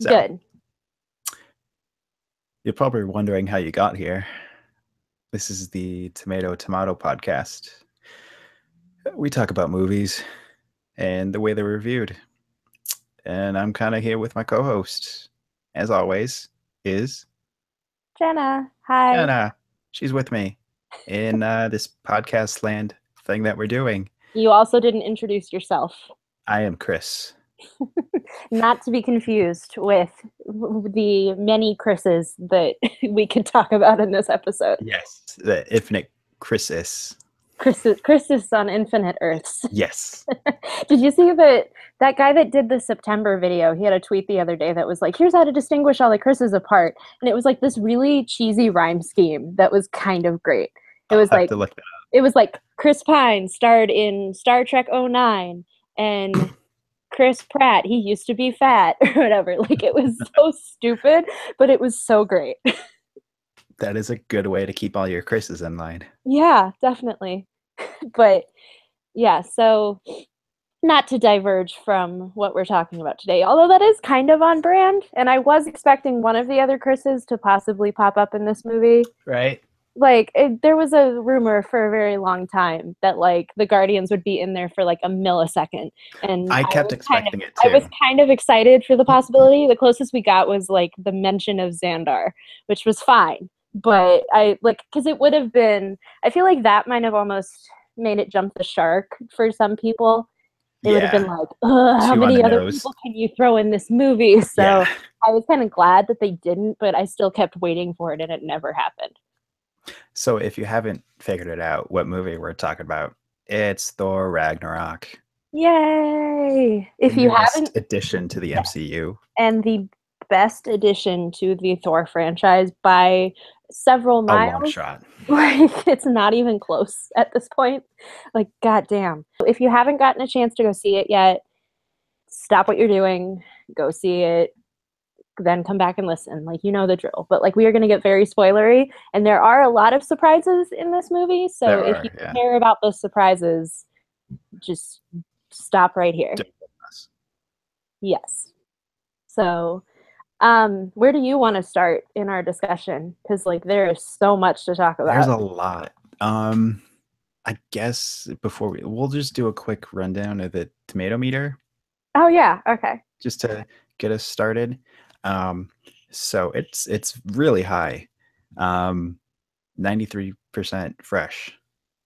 So, Good. You're probably wondering how you got here. This is the Tomato Tomato podcast. We talk about movies and the way they're reviewed. And I'm kind of here with my co-host, as always, is Jenna. Hi. Jenna. She's with me in uh, this podcast land thing that we're doing. You also didn't introduce yourself. I am Chris. Not to be confused with the many Chris's that we could talk about in this episode. Yes, the infinite Chrisis. Chris is, Chris is on Infinite Earths. Yes. Did you see that that guy that did the September video? He had a tweet the other day that was like, "Here's how to distinguish all the Chris's apart," and it was like this really cheesy rhyme scheme that was kind of great. It was like to look that it was like Chris Pine starred in Star Trek 09 and Chris Pratt, he used to be fat or whatever. Like it was so stupid, but it was so great. That is a good way to keep all your Chris's in line. yeah, definitely. but yeah, so not to diverge from what we're talking about today, although that is kind of on brand. And I was expecting one of the other Chris's to possibly pop up in this movie. Right? Like it, there was a rumor for a very long time that like the guardians would be in there for like a millisecond and I kept was kind of- expecting it i was kind of excited for the mm-hmm. possibility. The closest we got was like the mention of xandar which was fine but i like because it would have been i feel like that might have almost made it jump the shark for some people. They would have been like Ugh, how many other nose. people can you throw in this movie? So Yeah. i was kind of glad that they didn't but i still kept waiting for it and it never happened So if you haven't figured it out, what movie we're talking about, it's Thor Ragnarok. Yay! If the you haven't, addition to the MCU. and the best addition to the Thor franchise by several A long miles. shot. Like it's not even close at this point. Like goddamn. If you haven't gotten a chance to go see it yet, stop what you're doing, go see it, then come back and listen. Like you know the drill. But like we are going to get very spoilery, and there are a lot of surprises in this movie. So There if are, you yeah. care about those surprises, just stop right here. Yes. So, um, where do you want to start in our discussion? Because like there is so much to talk about. There's a lot. Um, I guess before we, we'll just do a quick rundown of the tomato meter oh yeah. Okay. just to get us started. Um, so it's it's really high. Um, 93% fresh.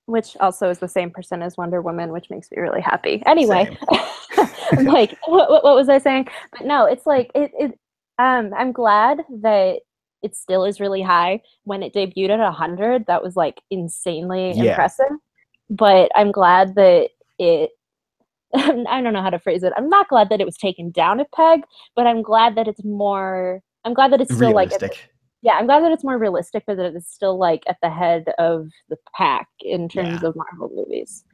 Which also is the same percent as Wonder Woman, which makes me really happy. Anyway, like, what, what, what was I saying? But no, it's like it. it um, I'm glad that it still is really high. When it debuted at 100, that was like insanely Yeah. impressive. But I'm glad that it. I don't know how to phrase it. I'm not glad that it was taken down a peg, but I'm glad that it's more. I'm glad that it's still like Realistic. yeah, I'm glad that it's more realistic, but that it's still like at the head of the pack in terms Yeah. of Marvel movies.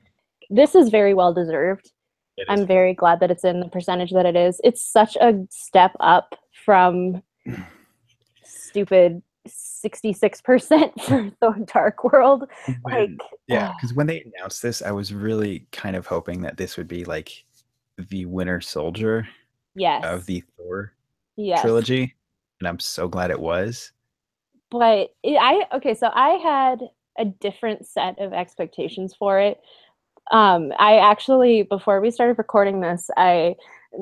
This is very well deserved. I'm very glad that it's in the percentage that it is. It's such a step up from stupid 66% for the Dark World. Like, yeah, ah. because when they announced this, I was really kind of hoping that this would be like the Winter Soldier yes. of the Thor yes. trilogy, and I'm so glad it was. but it, I okay, so I had a different set of expectations for it. Um, I actually before we started recording this, I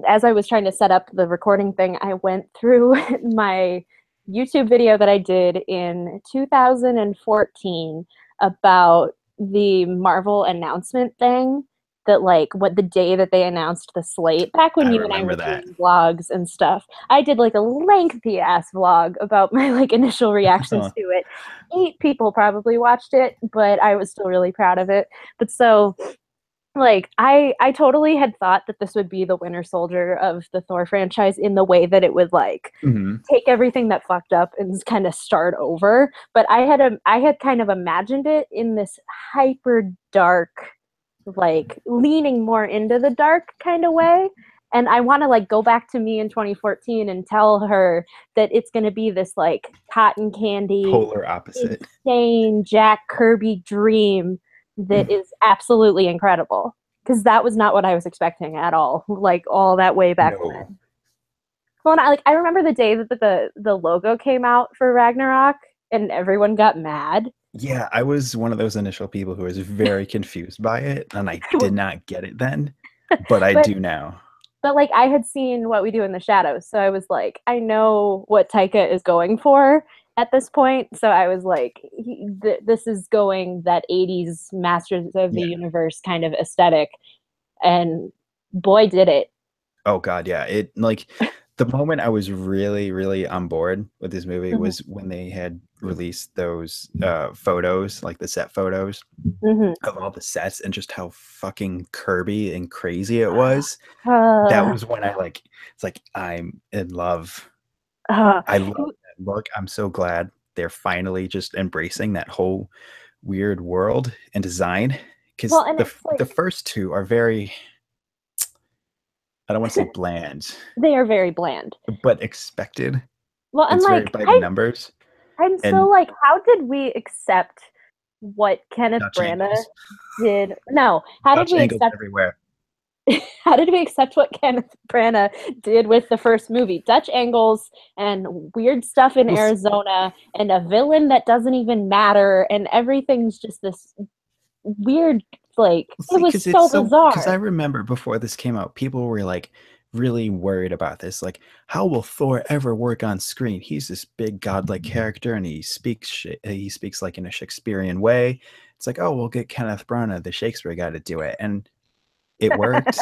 as I was trying to set up the recording thing, I went through my YouTube video that I did in 2014 about the Marvel announcement thing that like what the day that they announced the slate back when I you and I were that. doing vlogs and stuff. I did like a lengthy ass vlog about my like initial reactions to it. Eight people probably watched it, but I was still really proud of it. But so like I I totally had thought that this would be the Winter Soldier of the Thor franchise in the way that it would like Mhm. take everything that fucked up and kind of start over. But I had a I had kind of imagined it in this hyper dark, like leaning more into the dark kind of way. And I want to like go back to me in 2014 and tell her that it's going to be this like cotton candy, Polar opposite. insane Jack Kirby dream that mm. is absolutely incredible. Because that was not what I was expecting at all. Like all that way back No. when. Well, I, like I remember the day that the, the the logo came out for Ragnarok, and everyone got mad. Yeah, I was one of those initial people who was very confused by it, and I did not get it then, but I But- do now. But like I had seen what we do in the shadows, so I was like, I know what Taika is going for at this point. So I was like, he, th- this is going that '80s Masters of the Yeah. Universe kind of aesthetic, and boy, did it! Oh god, yeah. It like the moment I was really, really on board with this movie Mhm. was when they had released those uh photos, like the set photos hmm of all the sets and just how fucking Kirby and crazy it was. Uh, that was when I like it's like I'm in love. uh, I love look. I'm so glad they're finally just embracing that whole weird world and design because Well, the, f- the first two are very I don't want to say bland, they are very bland. but expected. Well, and it's like by I, the numbers. I'm and- so like, how did we accept what Kenneth Dutch Branagh angles. did? No, how Dutch did we accept? everywhere. How did we accept what Kenneth Branagh did with the first movie? Dutch angles and weird stuff in Arizona, and a villain that doesn't even matter, and everything's just this weird. Like it was so bizarre. Because I remember before this came out, people were like really worried about this. Like, how will Thor ever work on screen? He's this big godlike mm-hmm. character, and he speaks he speaks like in a Shakespearean way. It's like, oh, we'll get Kenneth Branagh, the Shakespeare guy, to do it, and it worked.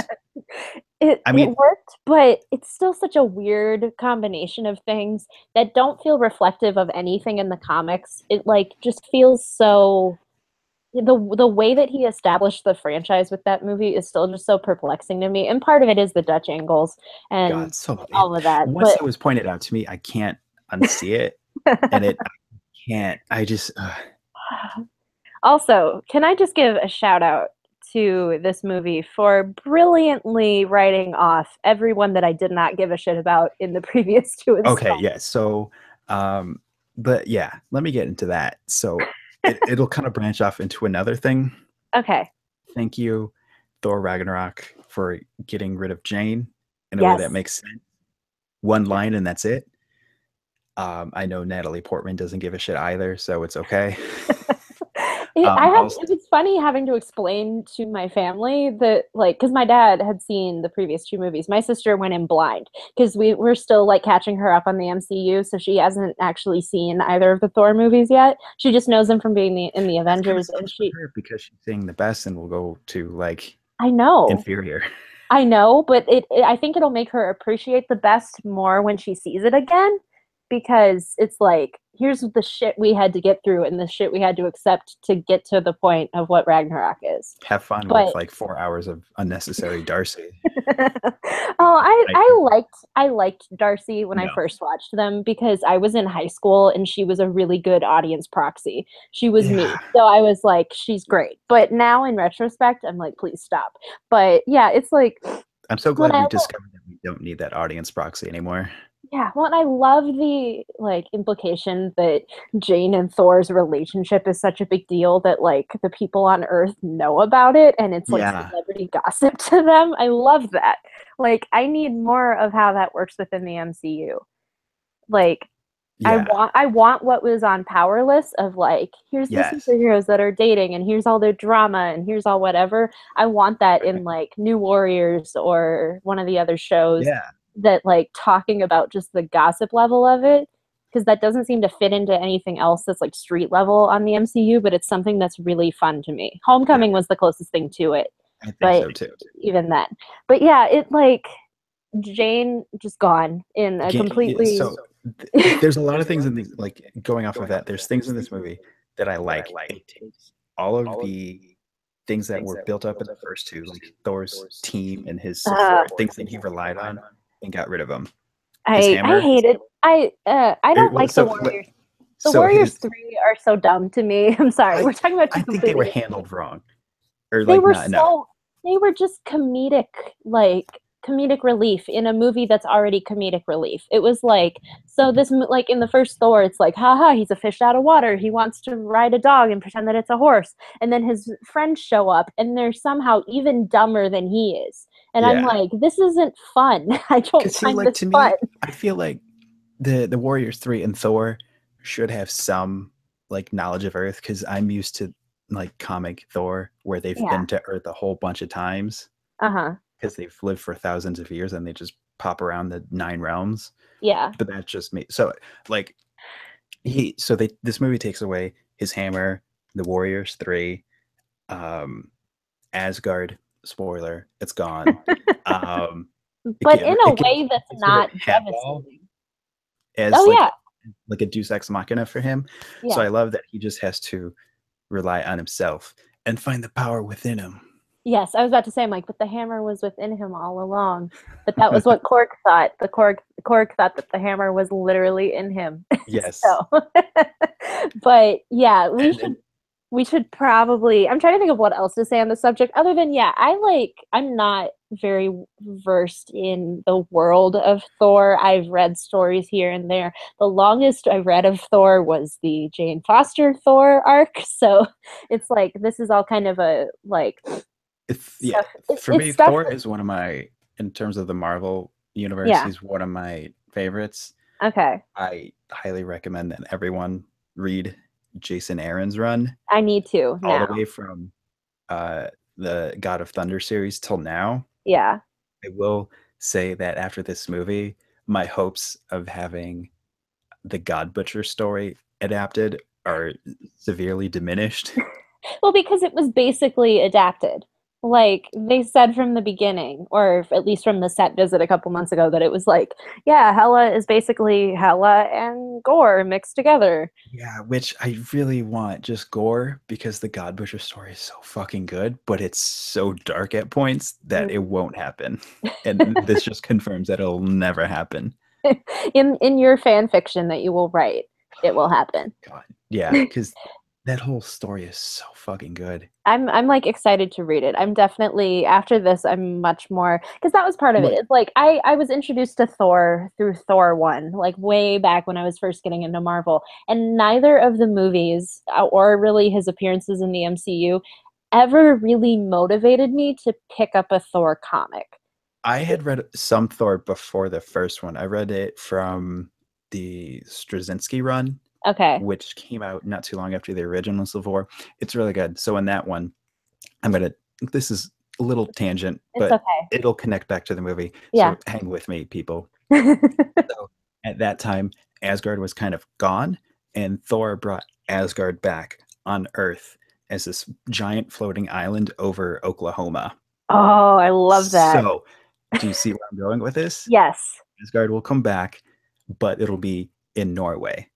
it, I mean- it worked, but it's still such a weird combination of things that don't feel reflective of anything in the comics. It like just feels so the the way that he established the franchise with that movie is still just so perplexing to me. And part of it is the Dutch angles and God, so all of that. once But it was pointed out to me, I can't unsee it, and it I can't. I just uh, also, can I just give a shout out to this movie for brilliantly writing off everyone that I did not give a shit about in the previous two okay yes. yeah so um but yeah let me get into that. So it, it'll kind of branch off into another thing. Okay. thank you thor ragnarok for getting rid of jane in a way that makes sense. One line and that's it. Um i know natalie portman doesn't give a shit either so it's okay It, Um, I had also- it was funny having to explain to my family that like because my dad had seen the previous two movies. My sister went in blind because we were still like catching her up on the MCU, so she hasn't actually seen either of the Thor movies yet. She just knows them from being the, in the Avengers, and she because she's seeing the best and will go to like I know inferior I know, but it, it I think it'll make her appreciate the best more when she sees it again because it's like here's the shit we had to get through and the shit we had to accept to get to the point of what Ragnarok is. have fun But- with like four hours of unnecessary darcy oh, I, I- liked I liked Darcy when I first watched them because I was in high school and she was a really good audience proxy. She was me. So I was like, she's great. But now in retrospect, I'm like, please stop. But yeah, it's like i'm so glad Well, I we discovered that we don't need that audience proxy anymore Yeah, well, and I love the like implication that Jane and Thor's relationship is such a big deal that like the people on Earth know about it and it's like Yeah. celebrity gossip to them. I love that. Like, I need more of how that works within the MCU. Like, I want I want what was on Powerless of like here's Yes. the superheroes that are dating and here's all their drama and here's all whatever. I want that in like New Warriors or one of the other shows yeah that like talking about just the gossip level of it because that doesn't seem to fit into anything else that's like street level on the MCU, but it's something that's really fun to me. Homecoming was the closest thing to it, I think But- so too. even then. But yeah, it like Jane just gone in a yeah, completely So th- there's a lot of things in the like going off of that. There's things in this movie that I like. It takes all of the things that were built up in the first two, like Thor's team and his Uh, support, things that he relied on, and got rid of them. I. I hated I uh I don't well, like so the Warriors. The so Warriors his- three are so dumb to me. I'm sorry. I- We're talking about I think they were handled wrong, or they like were not so enough. they were just comedic like comedic relief in a movie that's already comedic relief it was like so this like in the first thor it's like haha he's a fish out of water he wants to ride a dog and pretend that it's a horse and then his friends show up and they're somehow even dumber than he is and I'm like, this isn't fun. I don't see, find like this to me, fun. I feel like the the Warriors three and Thor should have some like knowledge of Earth because I'm used to like comic Thor where they've Yeah. been to Earth a whole bunch of times Uh huh. because they've lived for thousands of years and they just pop around the nine realms. Yeah. But that's just me. So like he so they this movie takes away his hammer, the Warriors three, um, Asgard. Spoiler, it's gone. um, But in a it can way that's not devastating. as Oh like yeah. like a Deus Ex Machina for him. Yeah. So I love that he just has to rely on himself and find the power within him. Yes, I was about to say, I'm like, but the hammer was within him all along. But that was what Korg thought. The Korg Korg thought that the hammer was literally in him. Yes. So, but yeah, we And- should we should probably. I'm trying to think of what else to say on the subject, other than yeah, I like. I'm not very versed in the world of Thor. I've read stories here and there. The longest I've read of Thor was the Jane Foster Thor arc. So it's like this is all kind of a like It's, yeah. stuff- For it's me, stuff Thor is one of my in terms of the Marvel universe, Yeah. he's one of my favorites. Okay, I highly recommend that everyone read Jason Aaron's run I need to all now. the way from uh the God of Thunder series till now. Yeah. I will say that after this movie, my hopes of having the God Butcher story adapted are severely diminished. Well, because it was basically adapted. Like they said from the beginning, or at least from the set visit a couple months ago, that it was like, yeah, Hela is basically Hela and Gorr mixed together. yeah, which I really want just Gorr because the God Butcher story is so fucking good, but it's so dark at points that mm. it won't happen. And this just confirms that it'll never happen. In in your fan fiction that you will write, it will happen. God. Yeah, because that whole story is so fucking good. I'm I'm like excited to read it. I'm definitely after this I'm much more because that was part of it. It's like I I was introduced to Thor through Thor 1 like way back when I was first getting into Marvel and neither of the movies uh, or really his appearances in the MCU ever really motivated me to pick up a Thor comic. I had read some Thor before the first one. I read it from the Straczynski run, Okay. which came out not too long after the original Civil War. It's really good. So in that one, I'm gonna. This is a little tangent, It's but okay. it'll connect back to the movie. Yeah. So hang with me, people. At that time, Asgard was kind of gone, and Thor brought Asgard back on Earth as this giant floating island over Oklahoma. oh, I love that. So, do you see where I'm going with this? yes. Asgard will come back, but it'll be in Norway.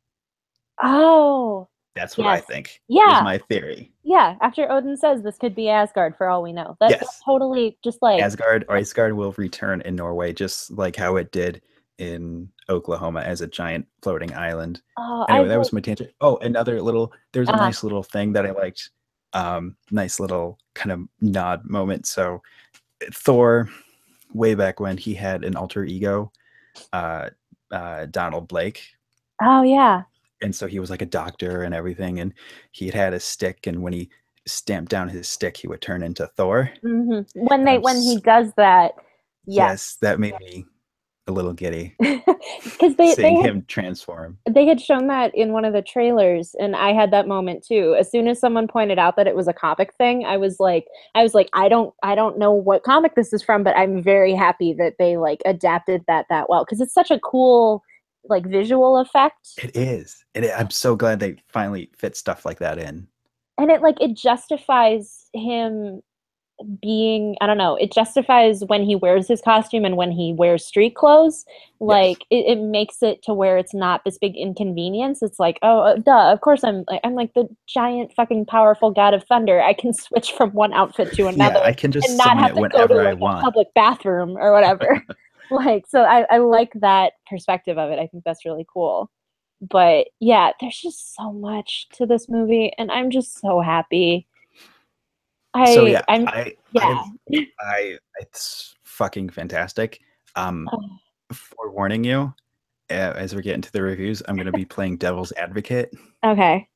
Oh. That's what I think. Yeah. My theory. Yeah, after Odin says this could be Asgard for all we know. That's Yes. totally just like Asgard or Asgard will return in Norway, just like how it did in Oklahoma as a giant floating island. oh, Anyway, I that was my tangent. Oh, another little there's a Uh-huh. nice little thing that I liked. Um, nice little kind of nod moment. So Thor, way back when he had an alter ego, uh, uh, Donald Blake, Oh yeah. And so he was like a doctor and everything and he had had a stick and when he stamped down his stick he would turn into thor. Hmm When they I'm when he does that, yes, that made me a little giddy. Because they they seeing had, him transform. they had shown that in one of the trailers, and I had that moment too. As soon as someone pointed out that it was a comic thing, I was like, I was like, I don't I don't know what comic this is from, but I'm very happy that they like adapted that that well. Because it's such a cool like visual effect. it is it, i- i'm so glad they finally fit stuff like that in. And it like it justifies him being i don't know it justifies when he wears his costume and when he wears street clothes. Like it, it makes it to where it's not this big inconvenience. It's like oh uh, duh of course i'm like i'm like the giant fucking powerful god of thunder. I can switch from one outfit to another yeah i can just and not have it to go to like a public bathroom or whatever like so I, I like that perspective of it. I think that's really cool. But yeah there's just so much to this movie and i'm just so happy. I so yeah i'm i yeah. I, I it's fucking fantastic. Um Oh. forewarning you uh, as we get into the reviews i'm going to be playing devil's advocate. Okay.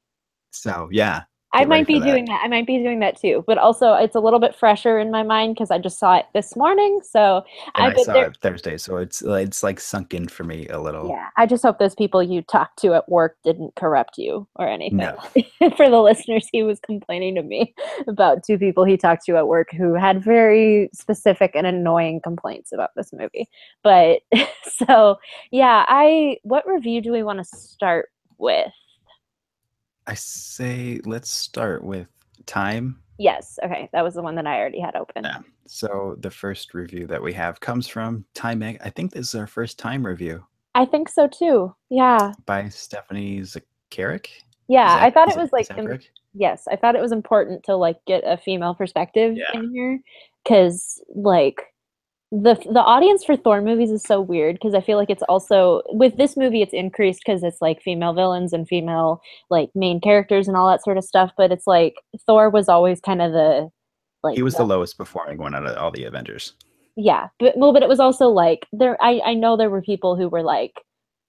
So yeah I might be for doing that. I might be doing that too. But also, it's a little bit fresher in my mind because I just saw it this morning. So And I, I saw there- it Thursday, so it's uh, it's like sunk in for me a little. yeah, I just hope those people you talked to at work didn't corrupt you or anything. No. For the listeners, he was complaining to me about two people he talked to at work who had very specific and annoying complaints about this movie. But so yeah, I what review do we want to start with? I say let's start with time. Yes, okay, that was the one that I already had open. Yeah. So the first review that we have comes from Time Mag. I think this is our first time review I think so too. Yeah. by Stephanie Zacharek. Yeah, Is I thought it was like im- yes, I thought it was important to like get a female perspective Yeah. in here cuz like the the audience for Thor movies is so weird because I feel like it's also with this movie it's increased cuz it's like female villains and female like main characters and all that sort of stuff, but it's like Thor was always kind of the like He was the lowest performing one out of all the Avengers. yeah but well but it was also like there i i know there were people who were like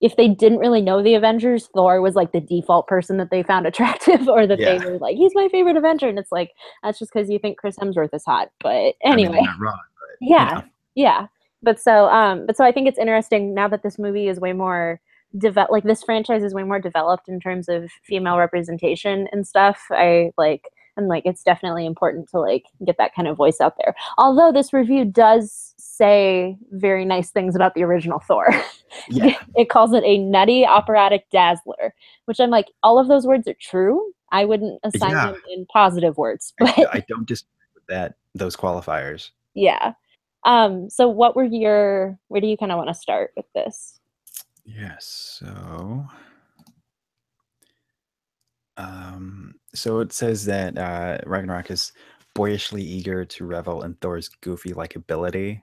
if they didn't really know the avengers thor was like the default person that they found attractive or that Yeah. they were like he's my favorite avenger and it's like that's just because you think chris hemsworth is hot but I mean, anyway wrong. But, you yeah know, yeah but so um but so i think it's interesting now that this movie is way more developed like this franchise is way more developed in terms of female representation and stuff i like and like it's definitely important to like get that kind of voice out there although this review does say very nice things about the original thor yeah. it calls it a nutty operatic dazzler which i'm like all of those words are true i wouldn't assign Yeah. them in positive words I, but I don't disagree with that. Those qualifiers. yeah um so what were your where do you kind of want to start with this Yes. So, um, so it says that uh, Ragnarok is boyishly eager to revel in Thor's goofy likability,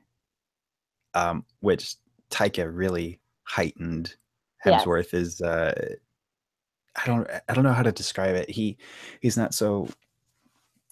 um, which Taika really heightened. Yeah. Hemsworth is. Uh, I don't. I don't know how to describe it. He he's not so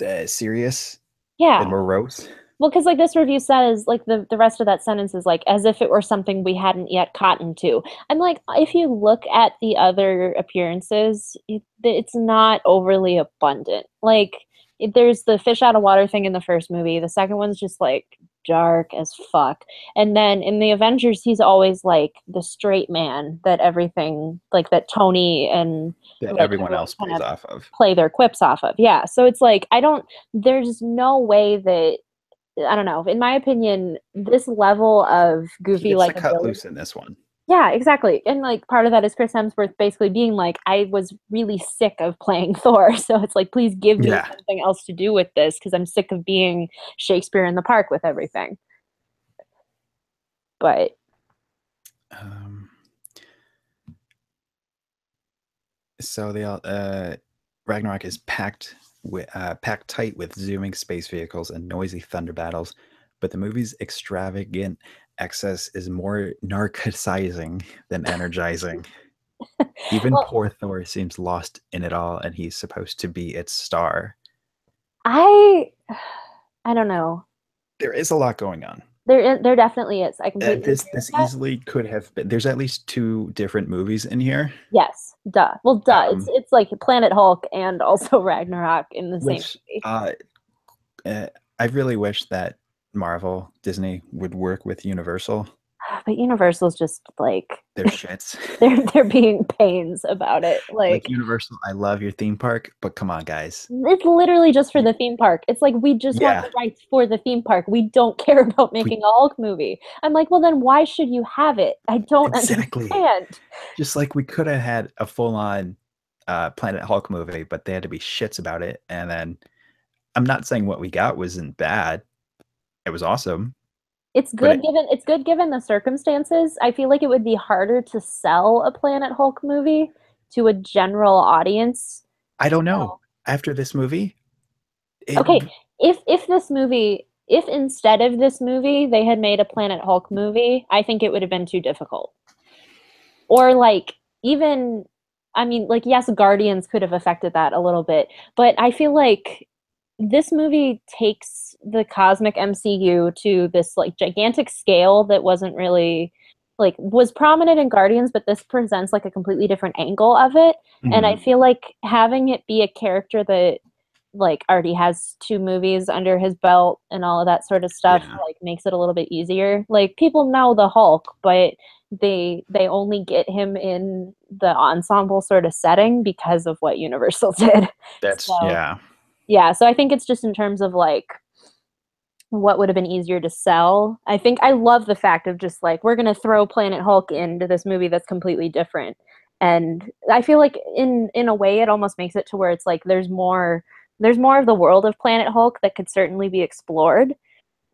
uh, serious yeah and morose. Well, because like this review says, like the, the rest of that sentence is like as if it were something we hadn't yet cottoned to. I'm like, if you look at the other appearances, it, it's not overly abundant. Like it, there's the fish out of water thing in the first movie. The second one's just like dark as fuck. And then in the Avengers, he's always like the straight man that everything like that Tony and That Like, everyone everyone else plays of- off of. play their quips off of. Yeah. So it's like I don't there's no way that I don't know. In my opinion, this level of goofy like cut loose in this one. Yeah, exactly. And like part of that is Chris Hemsworth basically being like, I was really sick of playing Thor. So it's like, please give me Yeah. something else to do with this because I'm sick of being Shakespeare in the park with everything. But Um, so the uh, Ragnarok is packed uh, packed tight with zooming space vehicles and noisy thunder battles, but the movie's extravagant excess is more narcotizing than energizing. Even Well- poor Thor seems lost in it all, and he's supposed to be its star. I I don't know. There is a lot going on. There there definitely is. I Uh, completely this this that. easily could have been. There's at least two different movies in here. Yes, duh. Well, duh. it's Um, it's like Planet Hulk and also Ragnarok in the Which, same movie. uh, uh, I really wish that Marvel, Disney would work with Universal. But Universal's just like They're shits. they're they're being pains about it. like, Like Universal, I love your theme park, but come on, guys. it's literally just for the theme park. It's like we just want the rights for the theme park. We don't care about making a Hulk movie. I'm like, well then why should you have it? I don't Exactly. understand. Just like we could have had a full-on uh, Planet Hulk movie, but they had to be shits about it. And then, I'm not saying what we got wasn't bad. It was awesome. It's good it- given it's good given the circumstances. I feel like it would be harder to sell a Planet Hulk movie to a general audience I don't know. After this movie, it- Okay, if if this movie if instead of this movie they had made a Planet Hulk movie, I think it would have been too difficult. Or like even I mean like yes, Guardians could have affected that a little bit, but I feel like this movie takes the cosmic MCU to this like gigantic scale that wasn't really like was prominent in Guardians, but this presents like a completely different angle of it. Mm-hmm. And I mm-hmm. feel like having it be a character that like already has two movies under his belt and all of that sort of stuff yeah. like makes it a little bit easier. Like people know the Hulk, but they they only get him in the ensemble sort of setting because of what Universal did. That's so, yeah. Yeah, so I think it's just in terms of like what would have been easier to sell. I think I love the fact of just like we're going to throw Planet Hulk into this movie that's completely different. And I feel like in in a way it almost makes it to where it's like there's more there's more of the world of Planet Hulk that could certainly be explored.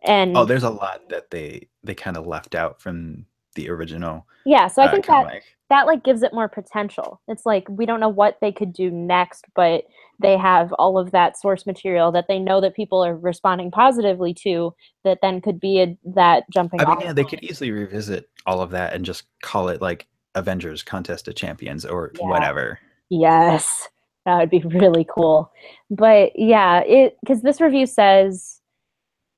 And oh, there's a lot that they they kind of left out from the original. Yeah, so I uh, think that that like gives it more potential. It's like we don't know what they could do next, but they have all of that source material that they know that people are responding positively to that then could be a, that jumping I mean, yeah, they could easily revisit all of that and just call it like Avengers Contest of Champions or yeah. whatever. Yes. That would be really cool. But yeah, it cuz this review says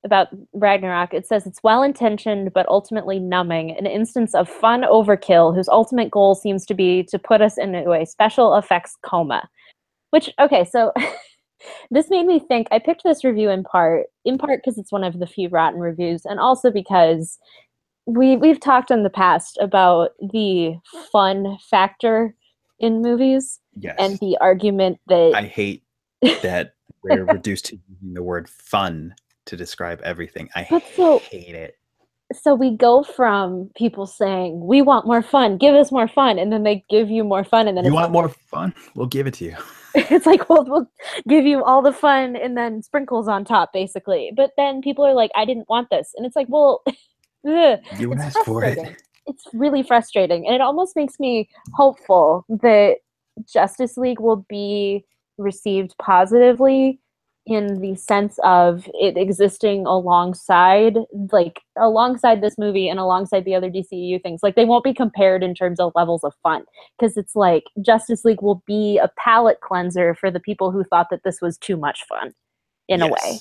about Ragnarok, it says it's well intentioned but ultimately numbing, an instance of fun overkill whose ultimate goal seems to be to put us into a special effects coma. Which, okay, so this made me think. I picked this review in part, in part because it's one of the few rotten reviews, and also because we we've talked in the past about the fun factor in movies yes. and the argument that I hate that we're reduced to using the word fun to describe everything. I so, hate it. So we go from people saying, "We want more fun. Give us more fun," and then they give you more fun, and then you want more fun. We'll give it to you. it's like well, we'll give you all the fun and then sprinkles on top, basically. But then people are like, "I didn't want this," and it's like, well, ugh, you asked for it. It's really frustrating, and it almost makes me hopeful that Justice League will be received positively in the sense of it existing alongside like alongside this movie and alongside the other DCU things like they won't be compared in terms of levels of fun because it's like Justice League will be a palate cleanser for the people who thought that this was too much fun in yes. a way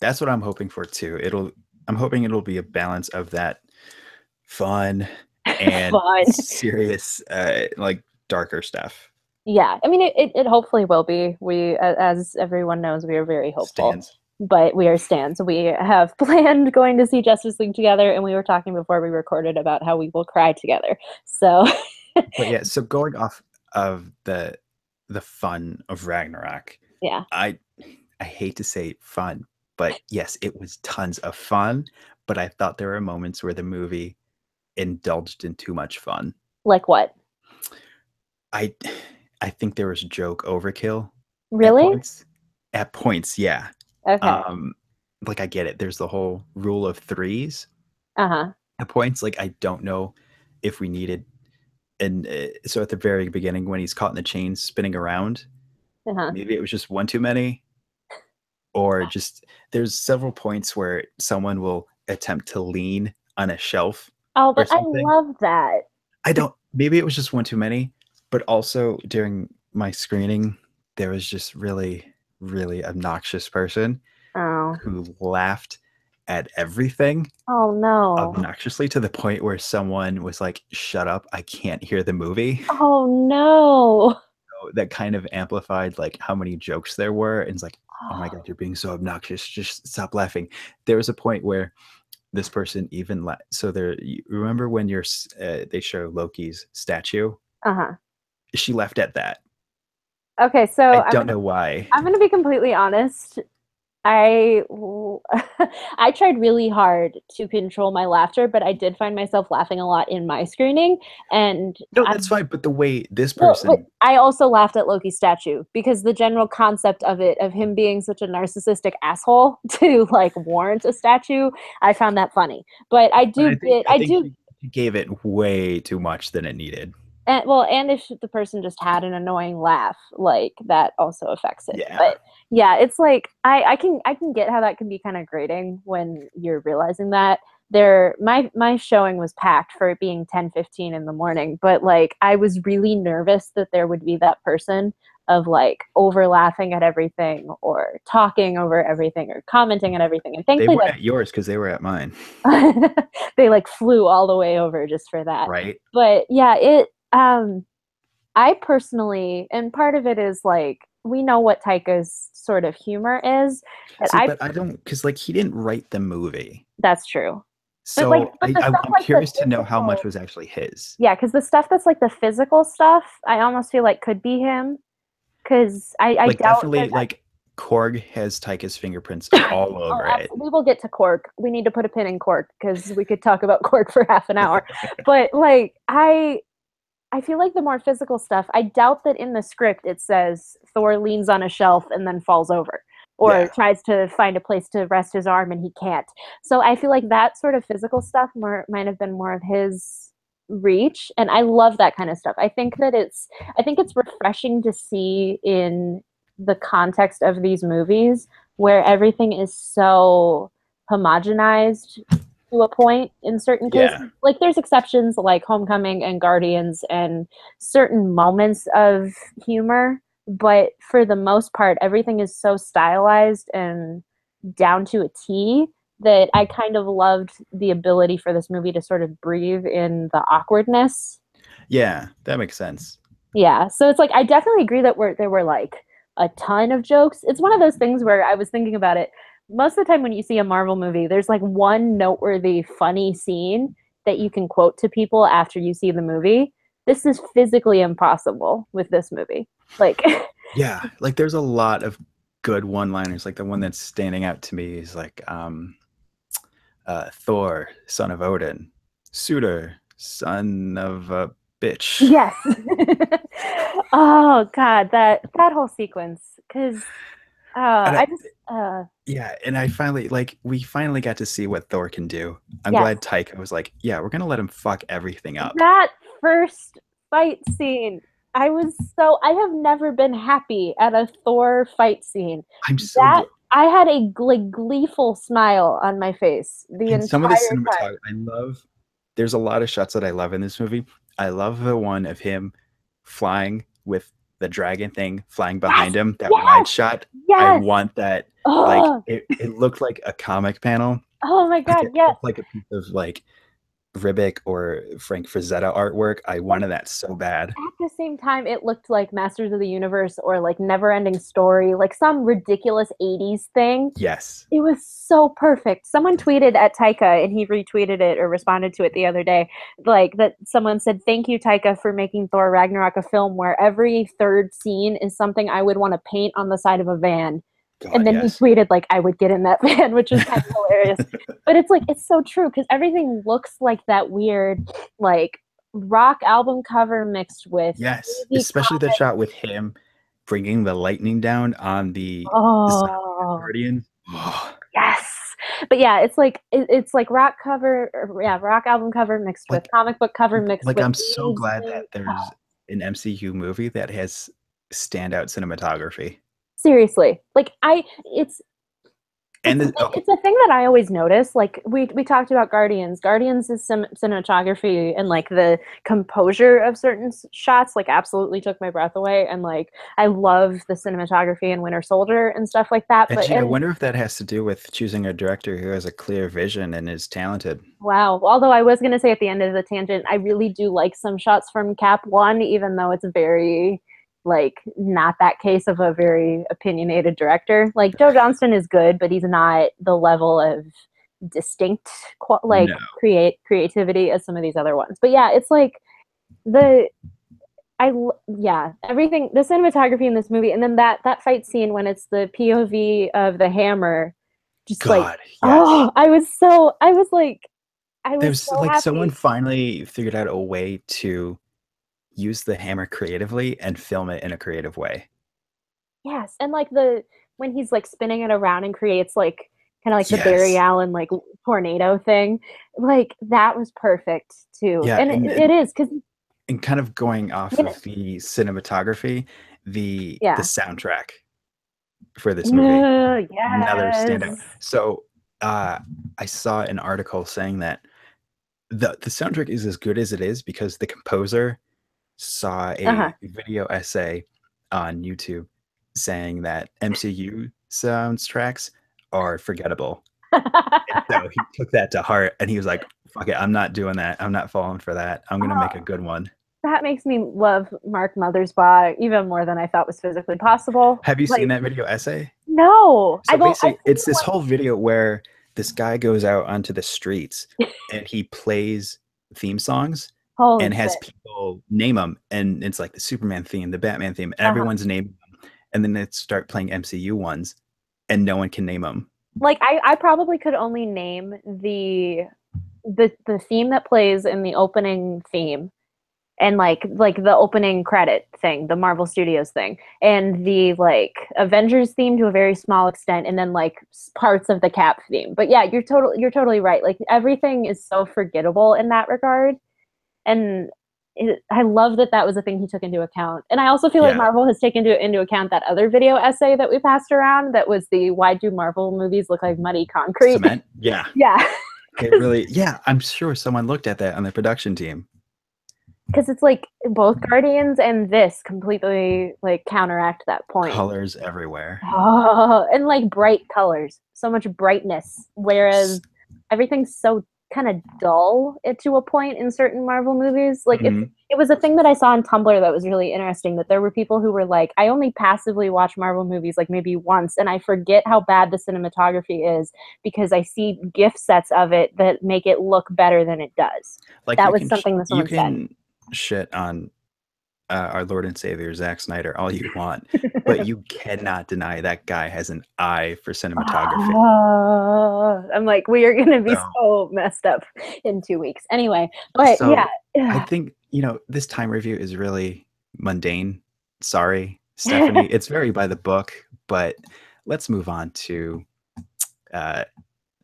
that's what I'm hoping for too it'll I'm hoping it'll be a balance of that fun and fun. serious uh like darker stuff yeah i mean it, it, it, hopefully will be. We as everyone knows we are very hopeful. Stands. but we are stands. We have planned going to see justice league together and we were talking before we recorded about how we will cry together. So but yeah so going off of the the fun of ragnarok yeah. I i hate to say fun but yes it was tons of fun but i thought there were moments where the movie indulged in too much fun. Like what? I I think there was joke overkill. Really? At points, at points yeah. Okay. Um, like I get it. There's the whole rule of threes. Uh huh. At points, like I don't know if we needed, and uh, so at the very beginning when he's caught in the chains spinning around, uh-huh. maybe it was just one too many, or just there's several points where someone will attempt to lean on a shelf. Oh, but I love that. I don't. Maybe it was just one too many, but also during my screening, there was just really, really obnoxious person oh. who laughed at everything. Oh no. Obnoxiously to the point where someone was like, shut up, I can't hear the movie. Oh no. So that kind of amplified like how many jokes there were. And it's like, oh my god, you're being so obnoxious. Just stop laughing. There was a point where this person even la- so there you remember when you're uh, they show Loki's statue? Uh-huh she left at that. Okay, so I don't know why. I'm going to be completely honest. I I tried really hard to control my laughter, but I did find myself laughing a lot in my screening. And no, that's I, fine. But the way this person, well, I also laughed at Loki's statue because the general concept of it, of him being such a narcissistic asshole to like warrant a statue, I found that funny. But I do, I, think, I, I do. Gave it way too much than it needed and well and if the person just had an annoying laugh like that also affects it yeah. but yeah it's like i i can i can get how that can be kind of grating when you're realizing that there my my showing was packed for it being 10 15 in the morning but like i was really nervous that there would be that person of like over laughing at everything or talking over everything or commenting on everything. And They thankfully, weren't at yours because they were at mine, they like flew all the way over just for that. right? But yeah, it. Um, I personally, and part of it is like we know what Taika's sort of humor is. And See, I but I don't because like he didn't write the movie, that's true. so like, but I, i'm like curious to know how much was actually his. Yeah, because the stuff that's like the physical stuff, I almost feel like could be him. Because I, I like doubt definitely that- like Korg has Taika's fingerprints all Oh, over abs- it. we will get to Korg. We need to put a pin in Korg because we could talk about Korg for half an hour. but like I I feel like the more physical stuff, I doubt that in the script it says Thor leans on a shelf and then falls over. Or Yeah. tries to find a place to rest his arm and he can't. So I feel like that sort of physical stuff more might have been more of his reach. And I love that kind of stuff. I think that it's I think it's refreshing to see in the context of these movies where everything is so homogenized to a point in certain cases. Yeah. Like there's exceptions like Homecoming and Guardians and certain moments of humor, but for the most part everything is so stylized and down to a T that I kind of loved the ability for this movie to sort of breathe in the awkwardness Yeah, that makes sense. yeah, so it's like I definitely agree that we're, there were like a ton of jokes. It's one of those things where I was thinking about it. Most of the time when you see a Marvel movie, there's like one noteworthy funny scene that you can quote to people after you see the movie. This is physically impossible with this movie. Like Yeah, like there's a lot of good one-liners. Like the one that's standing out to me is like um uh Thor, son of Odin, Surtur, son of a bitch. yes. oh god, that that whole sequence cuz uh, I- I just uh Yeah, and I finally like we finally got to see what Thor can do. I'm Yes. glad Taika was like, yeah, we're gonna let him fuck everything up. That first fight scene, I was so I have never been happy at a Thor fight scene. I'm so that I had a gl- gleeful smile on my face the and entire some of the time. cinematography I love. There's a lot of shots that I love in this movie. I love the one of him flying with the dragon thing flying behind him. That wide yes, shot. I want that. Like oh, it, it looked like a comic panel. oh my god, yes. like a piece of like Ribic or Frank Frazetta artwork. I wanted that so bad. At the same time, it looked like Masters of the Universe or like Never Ending Story, like some ridiculous 80s thing. Yes. It was so perfect. Someone tweeted at Taika and he retweeted it or responded to it the other day. Like that someone said, Thank you, Taika, for making Thor Ragnarok a film where every third scene is something I would want to paint on the side of a van. God, And then yes. he tweeted like I would get in that van, which is kind of hilarious. But it's like it's so true because everything looks like that weird like rock album cover mixed with Yes, especially the shot with him bringing the lightning down on the Oh Guardian. yes. But yeah, it's like it, it's like rock cover, or, yeah, rock album cover mixed with comic book cover mixed like. I'm so glad that there's an MCU movie that has standout cinematography. Seriously like I it's And it's, the, okay, oh. it's a thing that I always notice. Like we we talked about Guardians. Guardians is some cinematography and like the composure of certain shots like absolutely took my breath away. And like I love the cinematography in Winter Soldier and stuff like that. and But gee, I wonder if that has to do with choosing a director who has a clear vision and is talented. wow. Although I was gonna say at the end of the tangent, I really do like some shots from Cap One, even though it's very like not that case of a very opinionated director. Like Joe Johnston is good, but he's not the level of distinct like No. create creativity as some of these other ones. But yeah, it's like the I yeah, everything the cinematography in this movie and then that that fight scene when it's the POV of the hammer just God, like yes. oh, I was so I was like I was so like happy. someone finally figured out a way to use the hammer creatively and film it in a creative way. Yes, and like the when he's like spinning it around and creates like kind of like the Barry Allen like tornado thing, like that was perfect too. Yeah, and, and it, it- it is because And kind of going off of the cinematography, the Yeah. the soundtrack for this movie. another standout. So uh, I saw an article saying that the the soundtrack is as good as it is because the composer saw a Uh-huh. video essay on YouTube saying that MCU soundtracks are forgettable. so he took that to heart and he was like, fuck it, I'm not doing that. I'm not falling for that. I'm going to make a good one. that makes me love Mark Mothersbaugh even more than I thought was physically possible. Have you Like- seen that video essay? No, So basically, it's this one- whole video where this guy goes out onto the streets and he plays theme songs Holy and has shit. people name them, and it's like the Superman theme, the Batman theme, and Uh-huh. everyone's name, them, and then they start playing MCU ones, and no one can name them. like I, I probably could only name the the the theme that plays in the opening theme and like like the opening credit thing the marvel studios thing and the like avengers theme to a very small extent and then like parts of the cap theme but yeah you're total you're totally right like everything is so forgettable in that regard and it, i love that that was a thing he took into account. And i also feel like marvel has taken to, into account that other video essay that we passed around that was the why do marvel movies look like muddy concrete? Cement, yeah, yeah. It really, yeah. I'm sure someone looked at that on the production team. because it's like both guardians and this completely like counteract that point. Colors everywhere. oh, and like bright colors. So much brightness. Whereas everything's so kind of dull it, to a point in certain marvel movies like Mhm. it was a thing that I saw on Tumblr that was really interesting. That there were people who were like, I only passively watch Marvel movies like maybe once, and I forget how bad the cinematography is because I see gift sets of it that make it look better than it does. Like That was sh- something that you someone said. can shit on uh, our Lord and Savior Zack Snyder all you want, but you cannot deny that guy has an eye for cinematography. Oh, I'm like, we are gonna be No. so messed up in two weeks. Anyway, but So, yeah, I think you know this time review is really mundane. Sorry, Stephanie. it's very by the book, but let's move on to uh,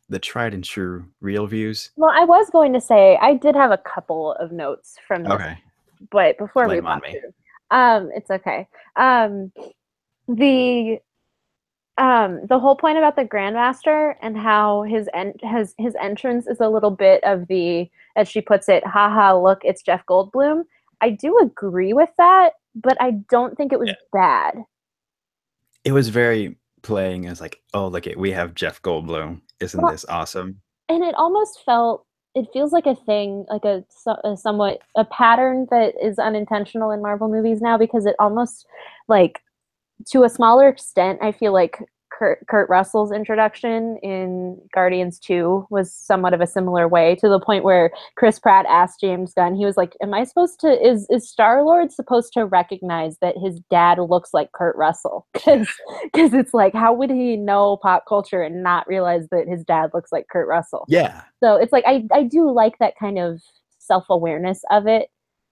the tried and true real views. well, I was going to say I did have a couple of notes from this Okay, but before Lay we on me. through, um, it's okay. Um, the um the whole point about the grandmaster and how his en- his his entrance is a little bit of the as she puts it haha look it's jeff goldblum i do agree with that but i don't think it was Yeah. bad it was very playing as like, oh, look it, we have Jeff Goldblum. Isn't Well, this awesome? and it almost felt it feels like a thing like a, a somewhat a pattern that is unintentional in marvel movies now because it almost like to a smaller extent i feel like kurt, kurt russell's introduction in guardians 2 was somewhat of a similar way to the point where chris pratt asked james gunn he was like am i supposed to is is star lord supposed to recognize that his dad looks like kurt russell? Because it's like how would he know pop culture and not realize that his dad looks like kurt russell? Yeah, so it's like I, I do like that kind of self-awareness of it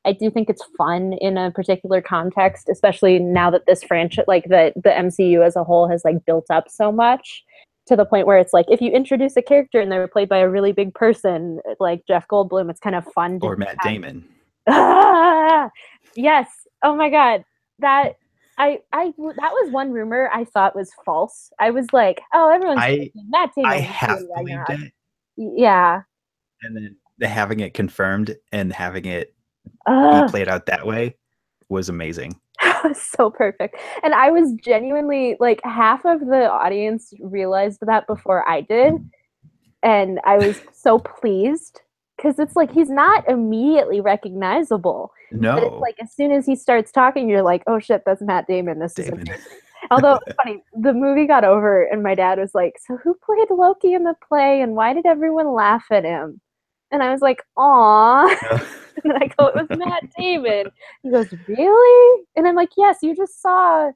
i do think it's fun in a particular context especially now that this franchise like the the mcu as a whole has like built up so much to the point where it's like if you introduce a character and they're played by a really big person like jeff goldblum it's kind of fun to or Matt have- Damon. Ah, yes oh my god that I I that was one rumor I thought was false. I was like, oh, everyone's I- Matt Damon. I half believed it, Yeah. and then having it confirmed and having it be Ugh. played out that way was amazing. so perfect. And I was genuinely like half of the audience realized that before I did. And I was so pleased because it's like he's not immediately recognizable. But No, it's like as soon as he starts talking, you're like, oh shit, that's Matt Damon. This is Damon. amazing. Although funny, the movie got over and my dad was like, So who played Loki in the play and why did everyone laugh at him? And I was like, Aw. And I go, it was Matt Damon. He goes, really? And I'm like, yes, you just saw.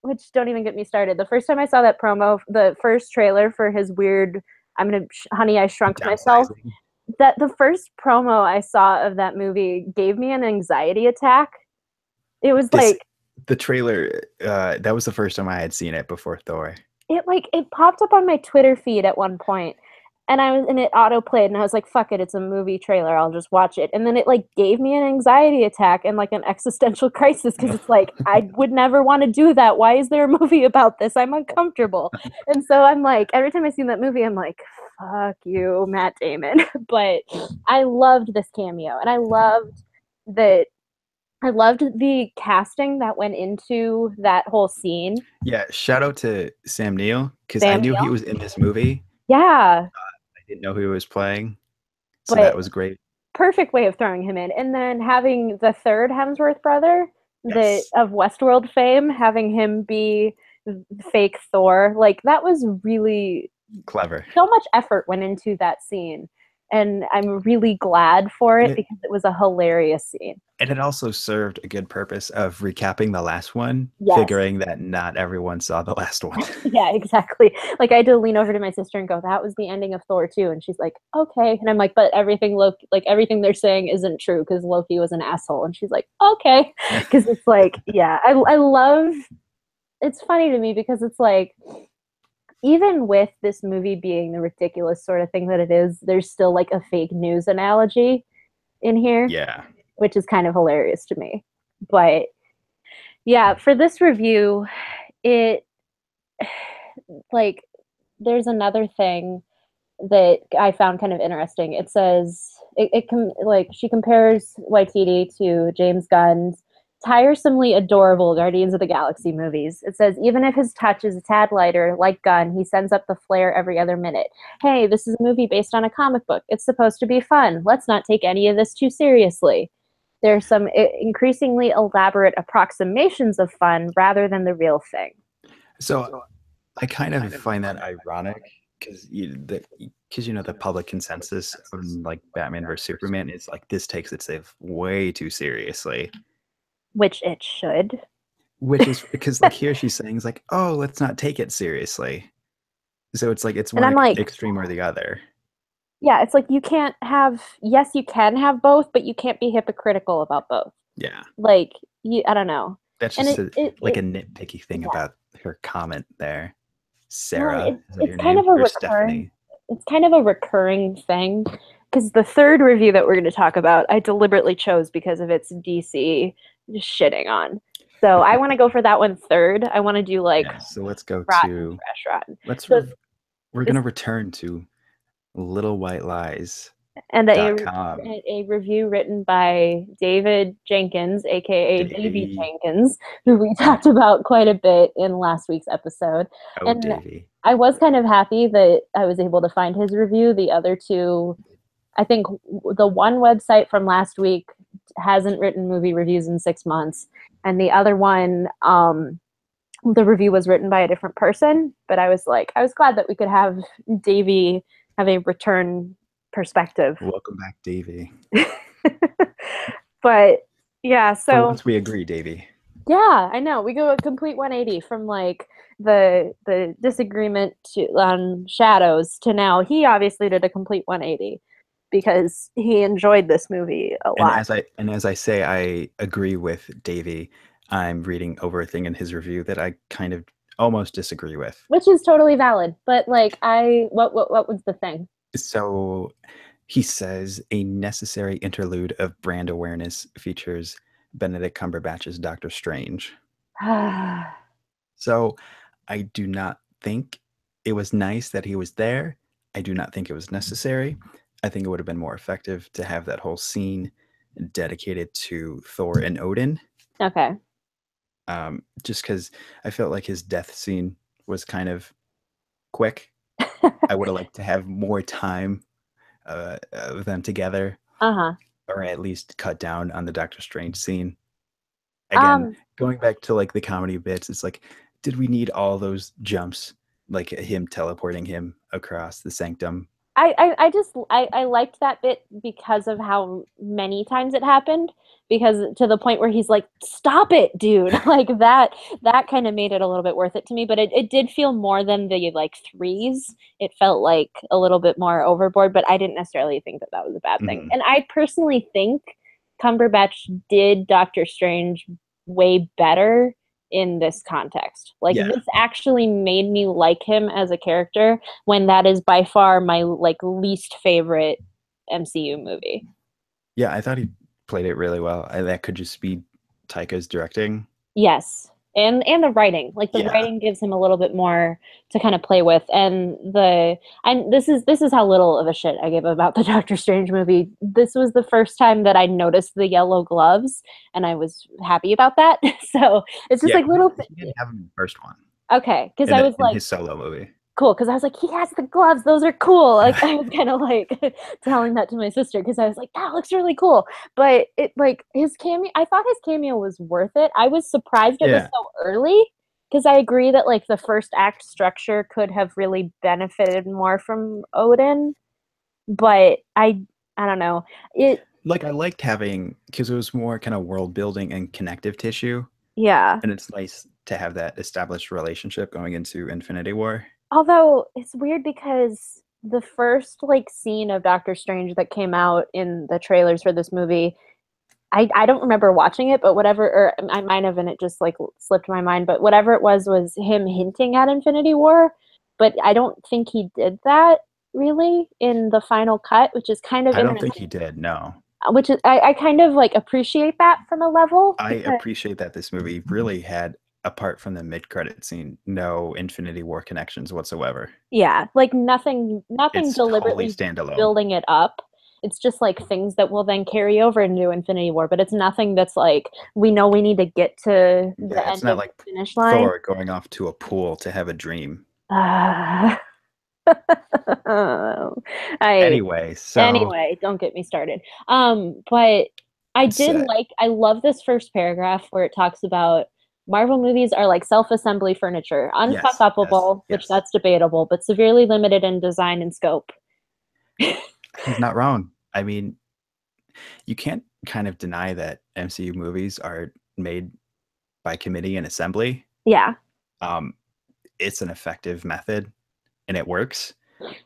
Which don't even get me started. The first time I saw that promo, the first trailer for his weird, I'm gonna, sh- honey, I shrunk myself. That the first promo I saw of that movie gave me an anxiety attack. It was This- like the trailer uh that was the first time i had seen it before thor it like it popped up on my Twitter feed at one point, and I was and it auto played, and I was like, "Fuck it, it's a movie trailer. I'll just watch it." And then it like gave me an anxiety attack and like an existential crisis because it's like I would never want to do that. Why is there a movie about this? I'm uncomfortable, and so I'm like, every time I see that movie, I'm like, "Fuck you, Matt Damon." but I loved this cameo, and I loved that I loved the casting that went into that whole scene. Yeah, shout out to Sam Neill because I knew he was in this movie. Yeah, I didn't know who he was playing, so But- that was great. perfect way of throwing him in. And then having the third Hemsworth brother, Yes. the of Westworld fame, having him be fake Thor, like that was really Clever. so much effort went into that scene. And I'm really glad for it Yeah. because it was a hilarious scene. And it also served a good purpose of recapping the last one, Yes. figuring that not everyone saw the last one. yeah, exactly. Like I had to lean over to my sister and go, "That was the ending of Thor 2." and she's like, "Okay," and I'm like, "But everything Loki, like everything they're saying, isn't true because Loki was an asshole." And she's like, "Okay," because it's like, yeah, I I love. It's funny to me because it's like, even with this movie being the ridiculous sort of thing that it is, there's still like a fake news analogy in here yeah. which is kind of hilarious to me. But yeah, for this review, it like there's another thing that I found kind of interesting. It says it, it com- like she compares Waititi to James Gunn's tiresomely adorable Guardians of the Galaxy movies. It says even if his touch is a tad lighter, like Gunn, he sends up the flare every other minute. Hey, this is a movie based on a comic book. It's supposed to be fun. Let's not take any of this too seriously. There's some i- increasingly elaborate approximations of fun rather than the real thing. So I kind of find that ironic because you the because you know the public consensus on like Batman versus Superman is like this takes itself way too seriously. Which it should. Which is because like here she's saying is like, oh, let's not take it seriously. So it's like it's one like- extreme or the other. Yeah, it's like you can't have yes, you can have both, but you can't be hypocritical about both. Yeah, Like you I don't know. that's just it- a, it- like it- a nitpicky thing yeah. about her comment there. Sarah, it- is that it's kind name? of a recurring- Stephanie? it's kind of a recurring thing because the third review that we're going to talk about I deliberately chose because of its DC shitting on. So I want to go for that one third. I want to do like Yeah, so let's go rotten to trash rotten. let's So rev- we're gonna return to Little White Lies. And a, a, review written by David Jenkins, aka Davey. Jenkins, who we talked about quite a bit in last week's episode. Oh, And- Davey. I was kind of happy that I was able to find his review. The other two, I think the one website from last week hasn't written movie reviews in six months, and the other one, um, the review was written by a different person. But I was like, I was glad that we could have Davey have a return perspective. Welcome back, Davey. but yeah, so once we agree, Davey. yeah, I know. We go a complete 180 from like the the disagreement to on shadows to now he obviously did a complete 180 because he enjoyed this movie a And lot. as I and as I say, I agree with Davey. I'm reading over a thing in his review that I kind of almost disagree with. which is totally valid. But like I what what what was the thing? So he says a necessary interlude of brand awareness features Benedict Cumberbatch's Doctor Strange. So I do not think it was nice that he was there. I do not think it was necessary. I think it would have been more effective to have that whole scene dedicated to Thor and Odin. okay. Um, just because I felt like his death scene was kind of quick. I would have liked to have more time uh, of them together, Uh-huh. or at least cut down on the Doctor Strange scene. Again, Um going back to like the comedy bits, it's like, did we need all those jumps, like him teleporting him across the sanctum? I, I, I just I, I liked that bit because of how many times it happened because to the point where he's like stop it dude. Like that that kind of made it a little bit worth it to me but it, it did feel more than the like threes. It felt like a little bit more overboard but i didn't necessarily think that that was a bad thing. Mhm. and i personally think cumberbatch did doctor strange way better in this context like Yeah. this actually made me like him as a character when that is by far my like least favorite MCU movie. Yeah, I thought he played it really well. I, that could just be Taika's directing. Yes. And and the writing like the Yeah. writing gives him a little bit more to kind of play with and the and this is this is how little of a shit i give about the doctor strange movie this was the first time that i noticed the yellow gloves and i was happy about that so it's just Yeah, like little he didn't have him in the first one. okay because i was like his solo movie. Cool because I was like, he has the gloves; those are cool. Like I was kind of like telling that to my sister because I was like, that looks really cool. But it like his cameo, I thought his cameo was worth it. I was surprised it was so early because I agree that like the first act structure could have really benefited more from Odin, but I I don't know it. Like I liked having because it was more kind of world building and connective tissue, Yeah. and it's nice to have that established relationship going into Infinity War. Although it's weird because the first like scene of Doctor Strange that came out in the trailers for this movie, I I don't remember watching it, but whatever, or I might have, and it just like slipped my mind. But whatever it was, was him hinting at Infinity War, but I don't think he did that really in the final cut, which is kind of I don't think he did. No, which is I, I kind of like appreciate that from a level. I appreciate that this movie really had, apart from the mid credit scene, no Infinity War connections whatsoever. yeah, like nothing, nothing It's deliberately totally standalone. building it up. It's just like things that will then carry over into Infinity War, but it's nothing that's like we know we need to get to the Yeah, it's end not of like the finish line. Thor going off to a pool to have a dream. Ah. I Anyway, so anyway, don't get me started. Um, but I did Set. like I love this first paragraph where it talks about Marvel movies are like self-assembly furniture, Yes, unfuck-upable, yes, which yes. that's debatable, but severely limited in design and scope. he's not wrong. I mean, you can't kind of deny that MCU movies are made by committee and assembly. Yeah. Um, it's an effective method and it works.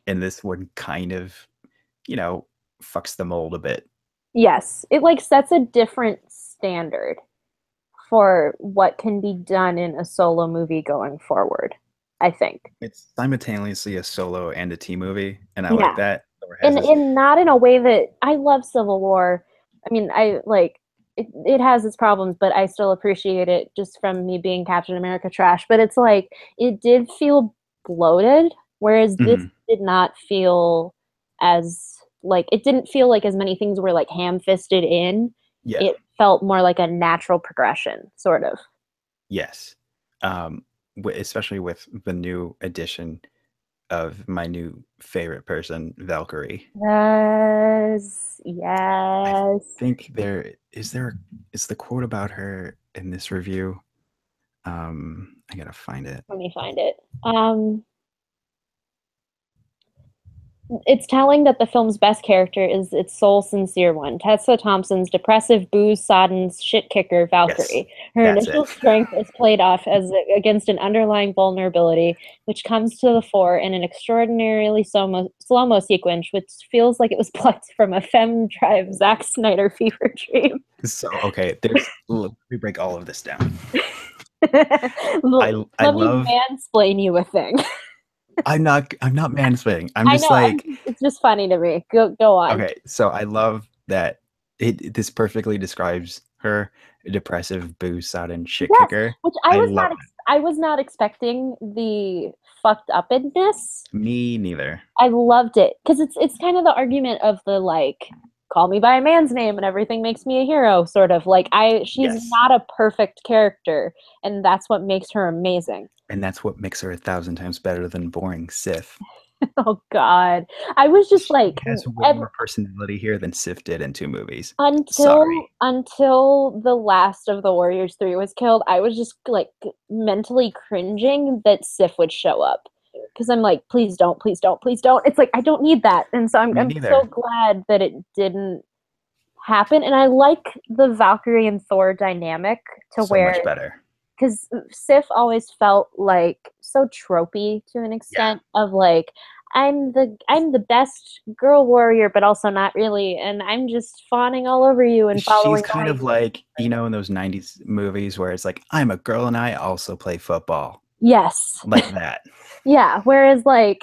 And this one kind of, you know, fucks the mold a bit. Yes, it like sets a different standard for what can be done in a solo movie going forward. I think, It's simultaneously a solo and a team movie, and I Yeah. like that. And not in a way that I love Civil War. I mean, I like it. It has its problems, but I still appreciate it just from me being Captain America trash. But it's like it did feel bloated, whereas this Mhm. did not feel as like it didn't feel like as many things were like ham-fisted in. Yeah, it felt more like a natural progression, sort of. yes. Um, especially with the new addition of my new favorite person, Valkyrie. Yes, yes. I think there is there is the quote about her in this review. Um, I gotta find it. Let me find it. Um, it's telling that the film's best character is its sole sincere one, Tessa Thompson's depressive, booze-sodden shit kicker Valkyrie. Her that's initial it. strength is played off as against an underlying vulnerability, which comes to the fore in an extraordinarily slow-mo, slow-mo sequence, which feels like it was plucked from a femme drive Zack Snyder fever dream. So okay, there's let me break all of this down. I, I I Let love. me mansplain you a thing. I'm not I'm not mansplaining. I'm just know. I'm like it's just funny to me. Go go on. okay. So I love that it this perfectly describes her depressive, booze sodden shit Yes, kicker. Which I I was not. Ex- I was not expecting the fucked upness. Me neither. I loved it because it's it's kind of the argument of the like call me by a man's name and everything makes me a hero sort of like I she's Yes. not a perfect character and that's what makes her amazing. And that's what makes her a thousand times better than boring Sif. Oh God, I was just She like has way ev- more personality here than Sif did in two movies. until Sorry. until the last of the Warriors three was killed, I was just like mentally cringing that Sif would show up because I'm like, please don't, please don't, please don't. It's like I don't need that, and so I'm, I'm so glad that it didn't happen. And I like the Valkyrie and Thor dynamic to so where much better. Because Sif always felt like so tropey to an extent of like I'm the I'm the best girl warrior, but also not really, and I'm just fawning all over you and following. She's kind of like, you know, in those 90s movies where it's like, I'm a girl and I also play football. yes, Like that. yeah. Whereas like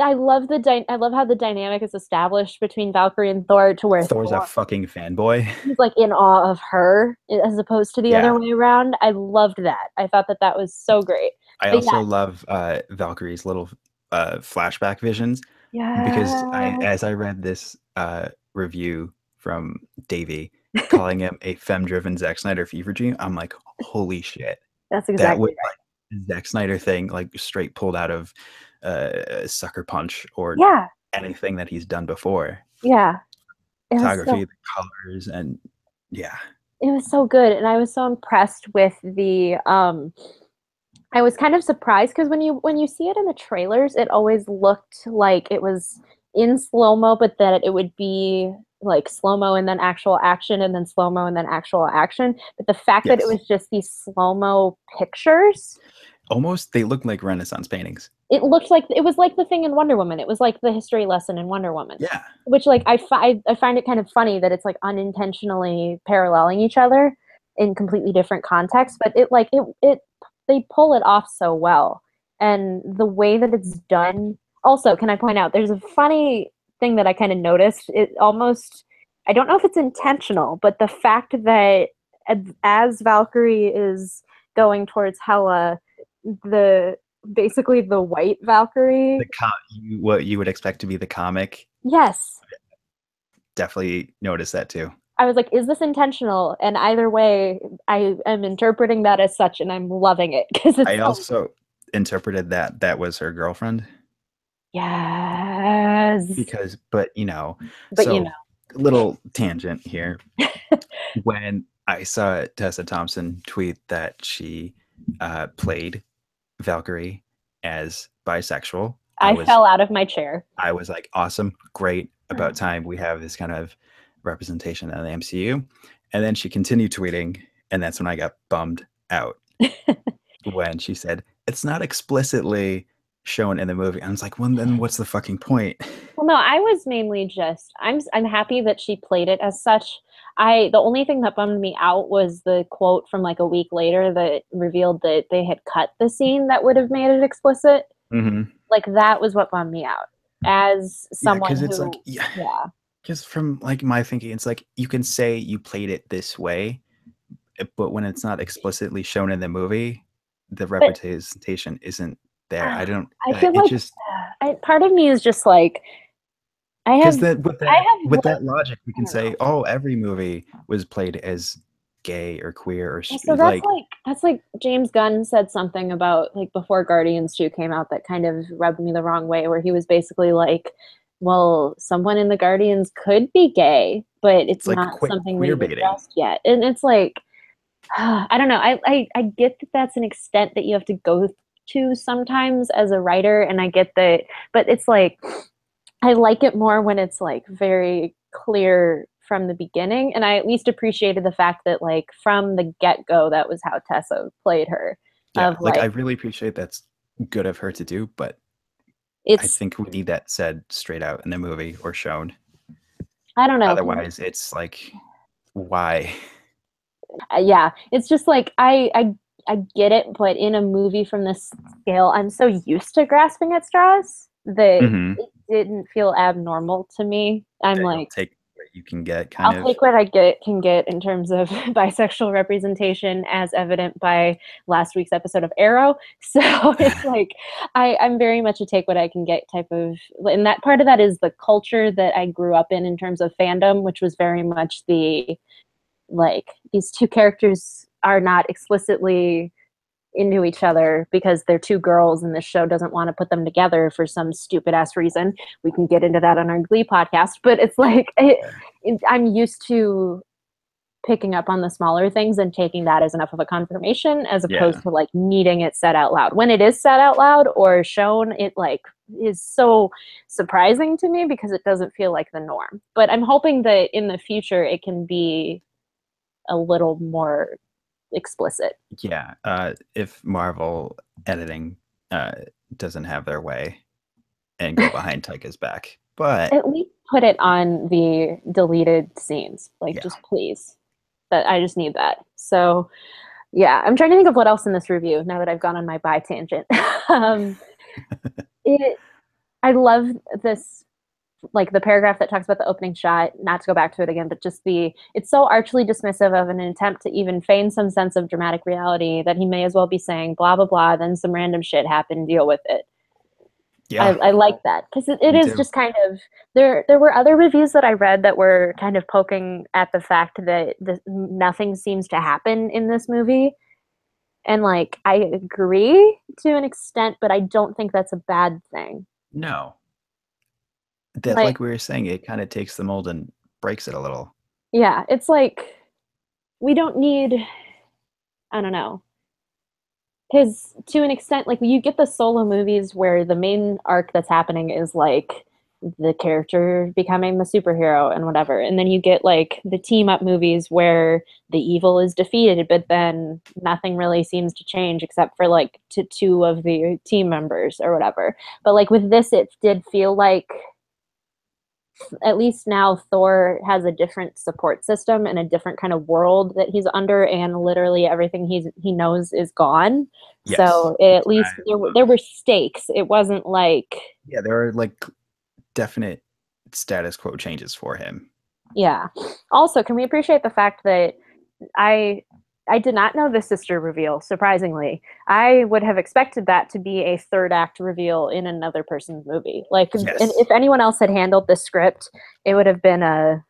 I love the dy- I love how the dynamic is established between Valkyrie and Thor to where Thor's Thor, a fucking fanboy. he's like in awe of her as opposed to the Yeah. other way around. I loved that. I thought that that was so great. I But also yeah. love uh, Valkyrie's little uh, flashback visions Yeah. because I, as I read this uh, review from Davey calling him a femme-driven Zack Snyder fever dream, I'm like, holy shit, that's exactly that was right. like Zack Snyder thing, like straight pulled out of uh, Sucker Punch or Yeah. anything that he's done before. Yeah. Was, so, Photography, the colors, and yeah, it was so good. And I was so impressed with the um I was kind of surprised because when you when you see it in the trailers, it always looked like it was in slow mo, but that it would be like slow mo and then actual action and then slow mo and then actual action. But the fact that it was just these slow mo pictures, almost they look like Renaissance paintings. it looked like it was like the thing in Wonder Woman. It was like the history lesson in Wonder Woman. Yeah, which like I, fi- I find it kind of funny that it's like unintentionally paralleling each other in completely different contexts but it like it it they pull it off so well and the way that it's done also can i point out there's a funny thing that i kind of noticed it almost i don't know if it's intentional but the fact that as valkyrie is going towards hela the basically the white valkyrie the co- you, what you would expect to be the comic. yes Definitely notice that too. I was like, is this intentional? And either way, I am interpreting that as such, and I'm loving it because I so- also interpreted that that was her girlfriend yes, because, but you know, but so you know, little tangent here. when I saw Tessa Thompson tweet that she uh, played Valkyrie as bisexual, I, was fell out of my chair. I was like, awesome, great, about hmm. time we have this kind of representation in the MCU. And then she continued tweeting, and that's when I got bummed out when she said, It's not explicitly shown in the movie. I was like, Well, then what's the fucking point? Well, no, I was mainly just I'm I'm happy that she played it as such. I the only thing that bummed me out was the quote from like a week later that revealed that they had cut the scene that would have made it explicit. Mm-hmm. Like that was what bummed me out. As someone because who, it's like, yeah, yeah, because from like my thinking, it's like you can say you played it this way, uh, but when it's not explicitly shown in the movie, the representation isn't there. I don't. I feel like just I, part of me is just like I because have that with that have with that logic, we can say, know. oh, every movie was played as gay or queer or So that's like like, that's like James Gunn said something about like before Guardians 2 came out that kind of rubbed me the wrong way where he was basically like well someone in the Guardians could be gay but it's, like not que- something we've addressed yet. And it's like I don't know. I, I I get that that's an extent that you have to go to sometimes as a writer and I get that but it's like I like it more when it's like very clear from the beginning and I at least appreciated the fact that like from the get-go that was how Tessa played her. yeah, of, like I really appreciate that's good of her to do, but I think we need that said straight out in the movie or shown. I don't know. Otherwise, it's like why? Uh, yeah, it's just like I I I get it, but in a movie from this scale, I'm so used to grasping at straws that Mhm. it didn't feel abnormal to me. I'm you'll like take what you can get kind I'll of take what I get can get in terms of bisexual representation, as evident by last week's episode of Arrow. So it's like I, I'm very much a take what I can get type of, and that part of that is the culture that I grew up in in terms of fandom, which was very much the like these two characters are not explicitly into each other because they're two girls and the show doesn't want to put them together for some stupid ass reason. We can get into that on our Glee podcast, but it's like it, it- I'm used to picking up on the smaller things and taking that as enough of a confirmation as opposed Yeah. to like needing it said out loud. When it is said out loud or shown, it like is so surprising to me because it doesn't feel like the norm. But I'm hoping that in the future it can be a little more explicit. yeah. Uh, if Marvel editing uh, doesn't have their way and go behind Taika's back, but At least put it on the deleted scenes. Like Yeah. just please. That I just need that. So yeah, I'm trying to think of what else in this review now that I've gone on my bi tangent. um, it I love this like the paragraph that talks about the opening shot, not to go back to it again, but just the it's so archly dismissive of an attempt to even feign some sense of dramatic reality that he may as well be saying blah blah blah, then some random shit happened, deal with it. Yeah. I, I like that because it, it is too. just kind of there. There were other reviews that I read that were kind of poking at the fact that the, nothing seems to happen in this movie, and like I agree to an extent, but I don't think that's a bad thing. no. That Like- like we were saying, it kind of takes the mold and breaks it a little. Yeah, it's like we don't need. I don't know. Because to an extent, like you get the solo movies where the main arc that's happening is like the character becoming the superhero and whatever. And then you get like the team up movies where the evil is defeated, but then nothing really seems to change except for like to two of the team members or whatever. But like with this, it did feel like at least now Thor has a different support system and a different kind of world that he's under, and literally everything he's he knows is gone. So it, at least there there were stakes. It wasn't like Yeah, there are like definite status quo changes for him. yeah. Also, can we appreciate the fact that I I did not know the sister reveal. Surprisingly, I would have expected that to be a third act reveal in another person's movie. Like, and if anyone else had handled the script, it would have been a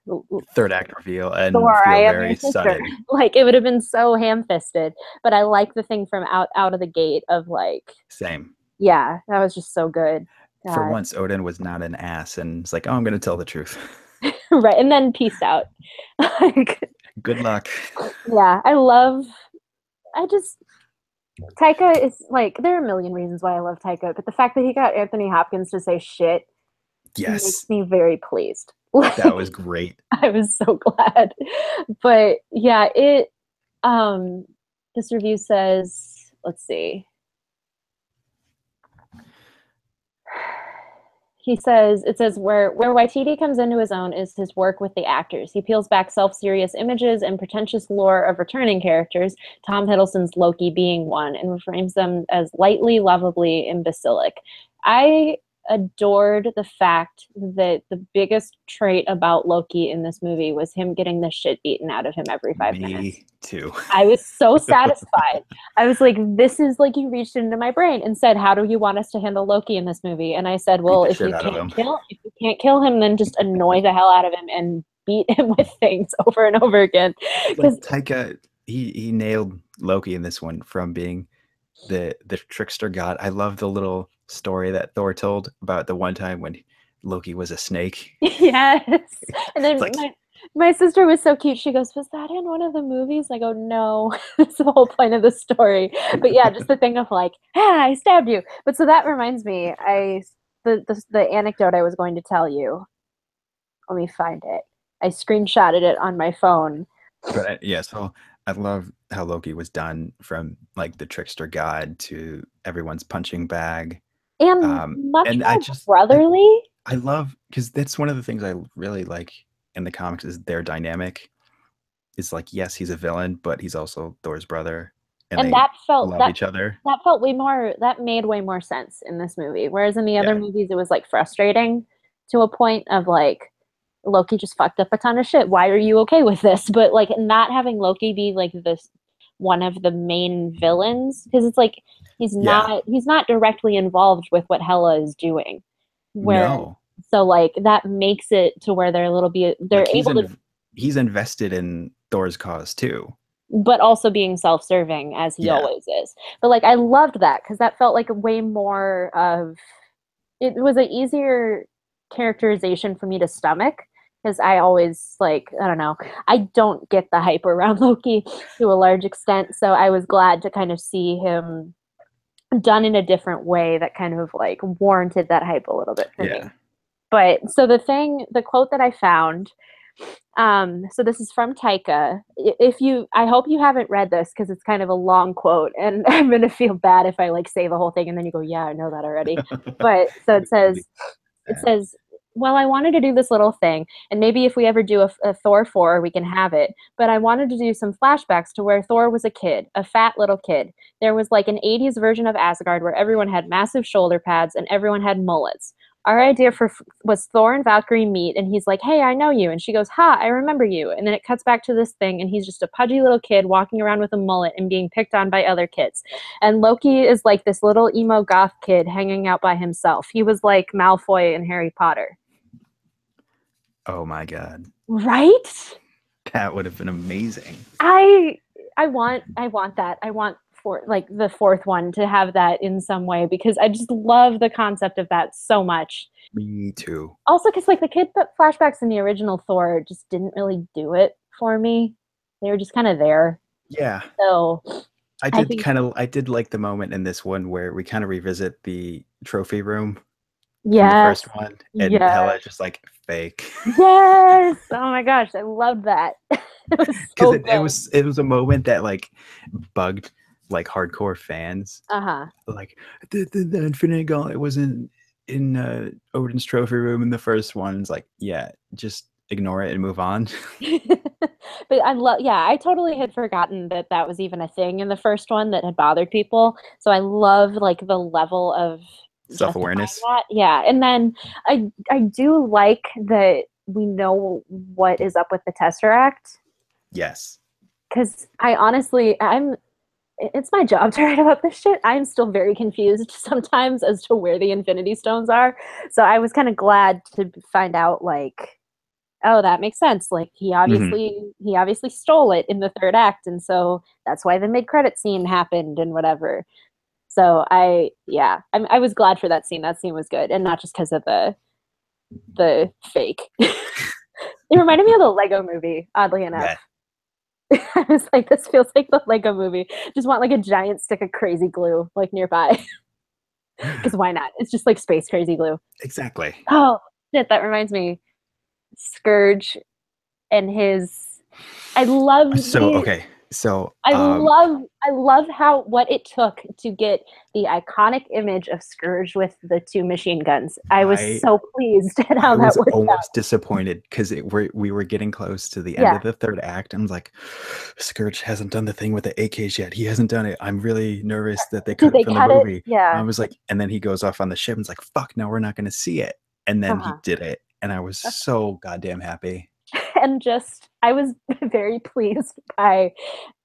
Third act reveal and feel I am very sister. sudden. like it would have been so ham-fisted but i like the thing from out out of the gate of like Same. yeah that was just so good For uh, once, Odin was not an ass and it's like, oh, I'm going to tell the truth. right and then peace out like Good luck. yeah i love i just taika is like there are a million reasons why i love taika but the fact that he got anthony hopkins to say shit Yes, makes me very pleased that was great. I was so glad. But yeah, it um this review says, let's see. He says it says where where Waititi comes into his own is his work with the actors. He peels back self-serious images and pretentious lore of returning characters, Tom Hiddleston's Loki being one, and reframes them as lightly, lovably imbecilic. I adored the fact that the biggest trait about Loki in this movie was him getting the shit beaten out of him every five Me minutes. too. I was so satisfied. I was like, this is like you reached into my brain and said, How do you want us to handle Loki in this movie? And I said, Well, if you shit out of him." can't kill if you can't kill him, then just annoy the hell out of him and beat him with things over and over again. Like Because Taika, he he nailed Loki in this one from being the the trickster god. I love the little story that Thor told about the one time when Loki was a snake. yes. And then like- my my sister was so cute. She goes, "Was that in one of the movies?" I go, "No, that's the whole point of the story." But yeah, just the thing of like, "Ah, I stabbed you." But so that reminds me, I the the, the anecdote I was going to tell you. Let me find it. I screenshotted it on my phone. But I, yeah, so I love how Loki was done from like the trickster god to everyone's punching bag. And Um, much and more I just- brotherly. I love because that's one of the things I really like in the comics is their dynamic. It's like yes, he's a villain, but he's also Thor's brother, and, And, they that felt love that each other. that felt way more that made way more sense in this movie whereas in the other Yeah. movies it was like frustrating to a point of like loki just fucked up a ton of shit why are you okay with this but like not having loki be like this one of the main villains because it's like he's Yeah. not he's not directly involved with what hela is doing where no, so like that makes it to where they're a little bit they're like, able to he's invested in Thor's cause too. but also being self-serving as he Yeah. always is. But like I loved that because that felt like a way more of it was an easier characterization for me to stomach because I always like I don't know I don't get the hype around Loki to a large extent, so I was glad to kind of see him done in a different way that kind of like warranted that hype a little bit for me. But so the thing the quote that i found um so this is from taika. If you i hope you haven't read this because it's kind of a long quote and i'm gonna feel bad if i like say the whole thing and then you go yeah i know that already. But so it says it says well i wanted to do this little thing and maybe if we ever do a, a thor 4 we can have it but i wanted to do some flashbacks to where thor was a kid a fat little kid there was like an 80s version of asgard where everyone had massive shoulder pads and everyone had mullets our idea for was Thor and Valkyrie meet, and he's like, "Hey, I know you," and she goes, "Ha, I remember you." And then it cuts back to this thing, and he's just a pudgy little kid walking around with a mullet and being picked on by other kids. And Loki is like this little emo goth kid hanging out by himself. He was like Malfoy in Harry Potter. Oh my god. Right? That would have been amazing. I I want I want that. I want for like the fourth one to have that in some way because I just love the concept of that so much. Me too. Also, because like the kid flashbacks in the original Thor just didn't really do it for me. They were just kind of there. Yeah. So I did kind of I did like the moment in this one where we kind of revisit the trophy room. Yeah. First one. And yes. Hela just like fake. Yes. Oh my gosh, I love that. Because it, so it, it was it was a moment that like bugged like hardcore fans. Uh-huh. Like the, the, the Infinity Gauntlet was in in uh, Odin's trophy room in the first one. It's like, yeah, just ignore it and move on. but I love, yeah, I totally had forgotten that that was even a thing in the first one that had bothered people. So I love like the level of self awareness. Yeah, and then I I do like that we know what is up with the Tesseract. Yes. Because I honestly, I'm it's my job to write about this shit. I'm still very confused sometimes as to where the Infinity Stones are. So I was kind of glad to find out, like, oh, that makes sense. Like he mm-hmm. obviously mm-hmm. he obviously stole it in the third act, and so that's why the mid credit scene happened and whatever. So I yeah, I, I was glad for that scene. That scene was good, and not just because of the the fake. it reminded me of the Lego Movie, oddly enough. Yeah I was like, this feels like the Lego movie. Just want like a giant stick of crazy glue like nearby. Because why not? It's just like space crazy glue. Exactly. Oh shit, that reminds me. Skurge and his I love So okay. So I um, love I love how what it took to get the iconic image of Skurge with the two machine guns. I was I, so pleased at how I that was worked almost out. disappointed because we we were getting close to the end yeah. of the third act. I was like, Skurge hasn't done the thing with the AKs yet. He hasn't done it. I'm really nervous that they cut they it from the movie. It? Yeah. And I was like, and then he goes off on the ship and it's like, fuck, no, we're not going to see it. And then uh-huh. he did it, and I was so goddamn happy. And just I was very pleased by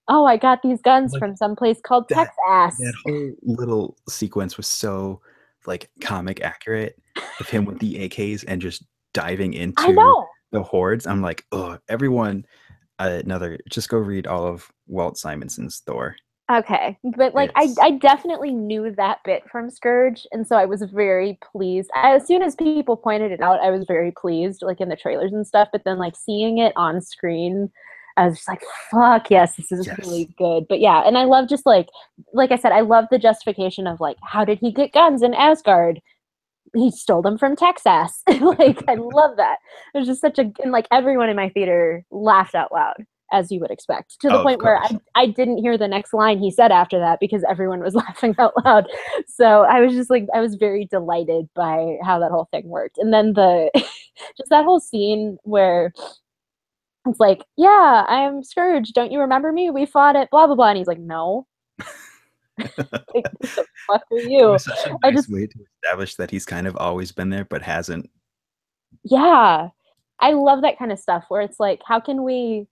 oh, I got these guns like, from some place called that, Texas. That whole little sequence was so like comic accurate of him with the AKs and just diving into the hordes. I'm like, oh, everyone. Uh, another, just go read all of Walt Simonson's Thor. Okay, but like I, I definitely knew that bit from Skurge, and so I was very pleased. As soon as people pointed it out, I was very pleased, like in the trailers and stuff. But then, like seeing it on screen, I was just like, "Fuck yes, this is yes. really good." But yeah, and I love just like, like I said, I love the justification of like, how did he get guns in Asgard? He stole them from Texas. like I love that. It was just such a and like everyone in my theater laughed out loud as you would expect, to the oh, point where I, I didn't hear the next line he said after that because everyone was laughing out loud. So I was just like, I was very delighted by how that whole thing worked. And then the, just that whole scene where it's like, yeah, I'm Skurge. Don't you remember me? We fought at blah, blah, blah. And he's like, no. like, the fuck are you? Nice I just, way to establish that he's kind of always been there, but hasn't. Yeah. I love that kind of stuff where it's like, how can we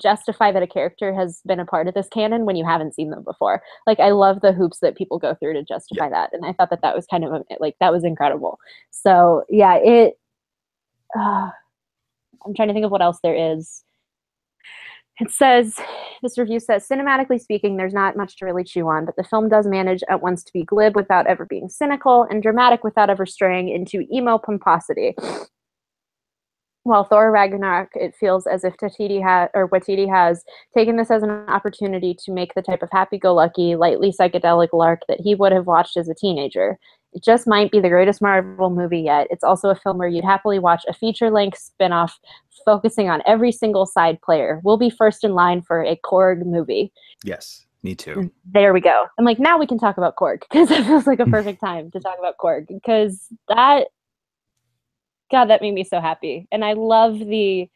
justify that a character has been a part of this canon when you haven't seen them before. Like I love the hoops that people go through to justify yeah. that, and I thought that that was kind of like that was incredible. So yeah, it. Uh, I'm trying to think of what else there is. It says, this review says, cinematically speaking, there's not much to really chew on, but the film does manage at once to be glib without ever being cynical and dramatic without ever straying into emo pomposity. While Thor Ragnarok, it feels as if Tatiti ha- or Waititi has taken this as an opportunity to make the type of happy-go-lucky, lightly psychedelic lark that he would have watched as a teenager. It just might be the greatest Marvel movie yet. It's also a film where you'd happily watch a feature-length spin-off focusing on every single side player. We'll be first in line for a Korg movie. Yes, me too. Mm, there we go. I'm like, now we can talk about Korg because it feels like a perfect time to talk about Korg because that God, that made me so happy. And I love the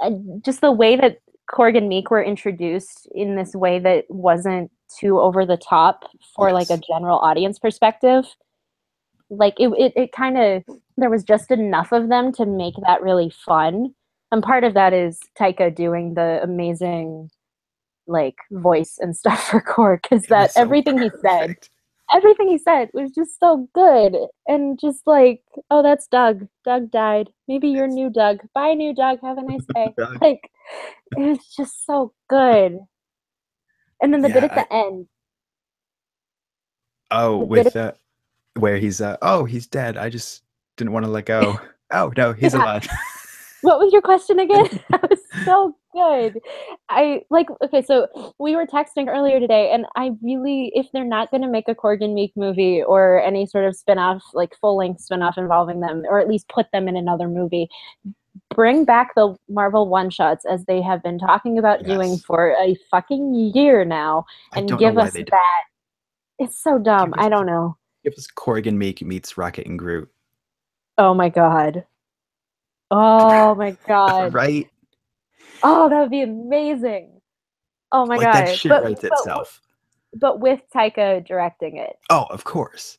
uh, just the way that Korg and Meek were introduced in this way that wasn't too over the top for yes. like a general audience perspective. like it it, it kind of there was just enough of them to make that really fun. And part of that is Taika doing the amazing like voice and stuff for Korg because that so everything he said perfect. Everything he said was just so good. And just like oh that's doug. Doug died. Maybe you're new doug. Bye new doug. Have a nice day. Like it was just so good. And then the bit at the end. Oh, The with uh, where he's uh, oh, he's dead. I just didn't want to let go. oh no, he's Yeah. alive. what was your question again? That was so good. I like okay so we were texting earlier today and i really if they're not going to make a Korg and meek movie or any sort of spin-off like full-length spin-off involving them or at least put them in another movie bring back the marvel one-shots as they have been talking about doing for a fucking year now and give us that. It's so dumb. Us i don't know. It was Korg and Meek meets Rocket and Groot. oh my god oh my god right? Oh, that would be amazing. Oh my like god. that shit but, writes but- itself. But with Taika directing it. Oh, of course.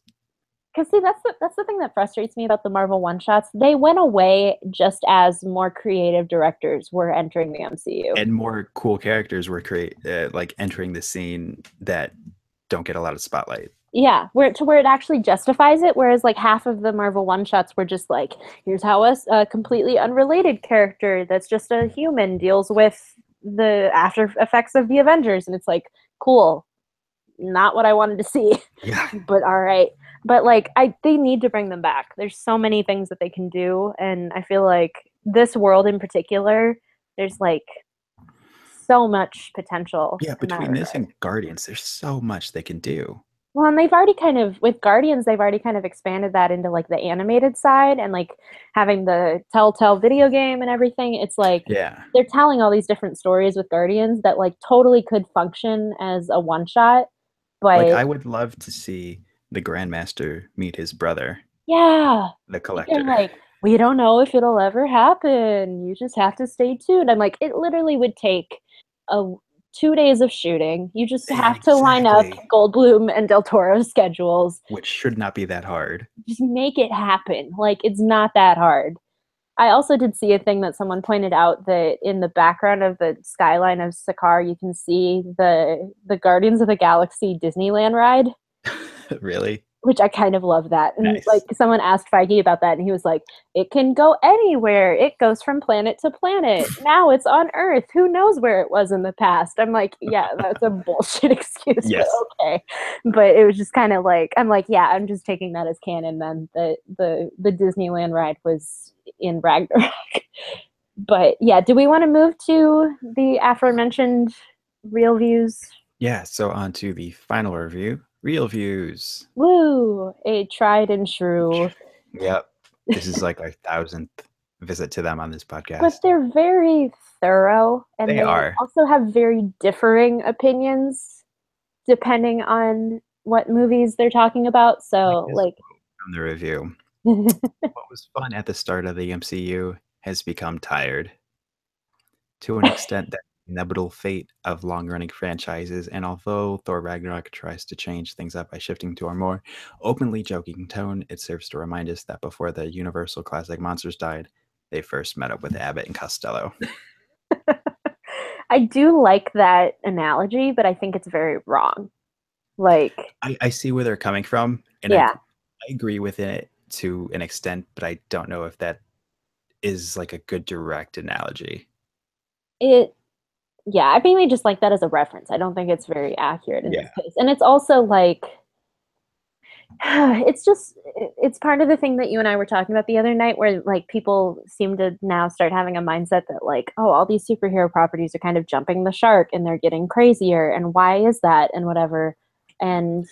Cuz see that's the that's the thing that frustrates me about the Marvel one-shots. They went away just as more creative directors were entering the MCU. And more cool characters were create uh, like entering the scene that don't get a lot of spotlight. Yeah, where to where it actually justifies it whereas like half of the Marvel one-shots were just like here's how a completely unrelated character that's just a human deals with the after effects of the Avengers and it's like cool. Not what I wanted to see. Yeah. but all right but like i they need to bring them back there's so many things that they can do and i feel like this world in particular there's like so much potential Yeah, between this regard. and Guardians, there's so much they can do. Well and they've already kind of with guardians they've already kind of expanded that into like the animated side and like having the telltale video game and everything it's like Yeah. they're telling all these different stories with guardians that like totally could function as a one shot but Like I would love to see the Grandmaster meet his brother, yeah the collector. They're like, we don't know if it'll ever happen. You just have to stay tuned. I'm like, it literally would take a two days of shooting. You just have to line up Exactly. Goldblum and Del Toro's schedules. which should not be that hard. Just make it happen. Like it's not that hard. I also did see a thing that someone pointed out that in the background of the skyline of Sakaar, you can see the the Guardians of the Galaxy Disneyland ride really? Which I kind of love that. And Nice. like someone asked Feige about that, and he was like, "It can go anywhere. It goes from planet to planet. now it's on Earth. Who knows where it was in the past?" I'm like, "Yeah, that's a bullshit excuse, Yes. but okay." But it was just kind of like, I'm like, "Yeah, I'm just taking that as canon." Then the the the Disneyland ride was in Ragnarok. but yeah, do we want to move to the aforementioned real views? Yeah, so on to the final review. Real views. Woo! A tried and true. Yep. This is like our thousandth visit to them on this podcast. but they're very thorough and They they, are. also have very differing opinions depending on what movies they're talking about so like From the review. What was fun at the start of the MCU has become tired. To an extent that inevitable fate of long-running franchises, and although Thor Ragnarok tries to change things up by shifting to a more openly joking tone, it serves to remind us that before the Universal classic monsters died, they first met up with Abbott and Costello. i do like that analogy but i think it's very wrong like I, I see where they're coming from, and I- yeah I agree with it to an extent, but I don't know if that is like a good direct analogy. it yeah i mainly just like that as a reference. I don't think it's very accurate in Yeah. this case. And it's also like it's just it's part of the thing that you and i were talking about the other night where like people seem to now start having a mindset that like oh all these superhero properties are kind of jumping the shark and they're getting crazier and why is that and whatever. And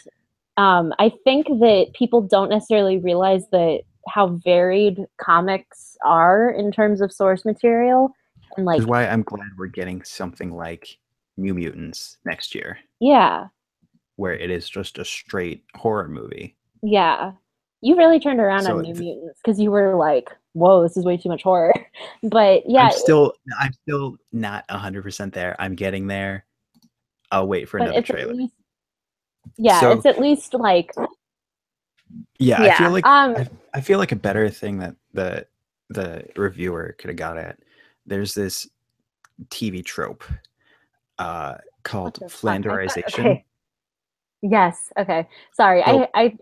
um, i think that people don't necessarily realize that how varied comics are in terms of source material and like is why I'm glad we're getting something like New Mutants next year, yeah where it is just a straight horror movie. Yeah. You really turned around So on New th- Mutants because you were like, whoa, this is way too much horror. But yeah, I'm still I'm still not hundred percent there. I'm getting there. I'll wait for another trailer. least yeah, So- it's at least like Yeah, I feel like um, I, I feel like a better thing that the the reviewer could have got at. There's this TV trope uh, called what the fuck? I thought- flanderization. okay. Yes. Okay. Sorry. Nope. I, I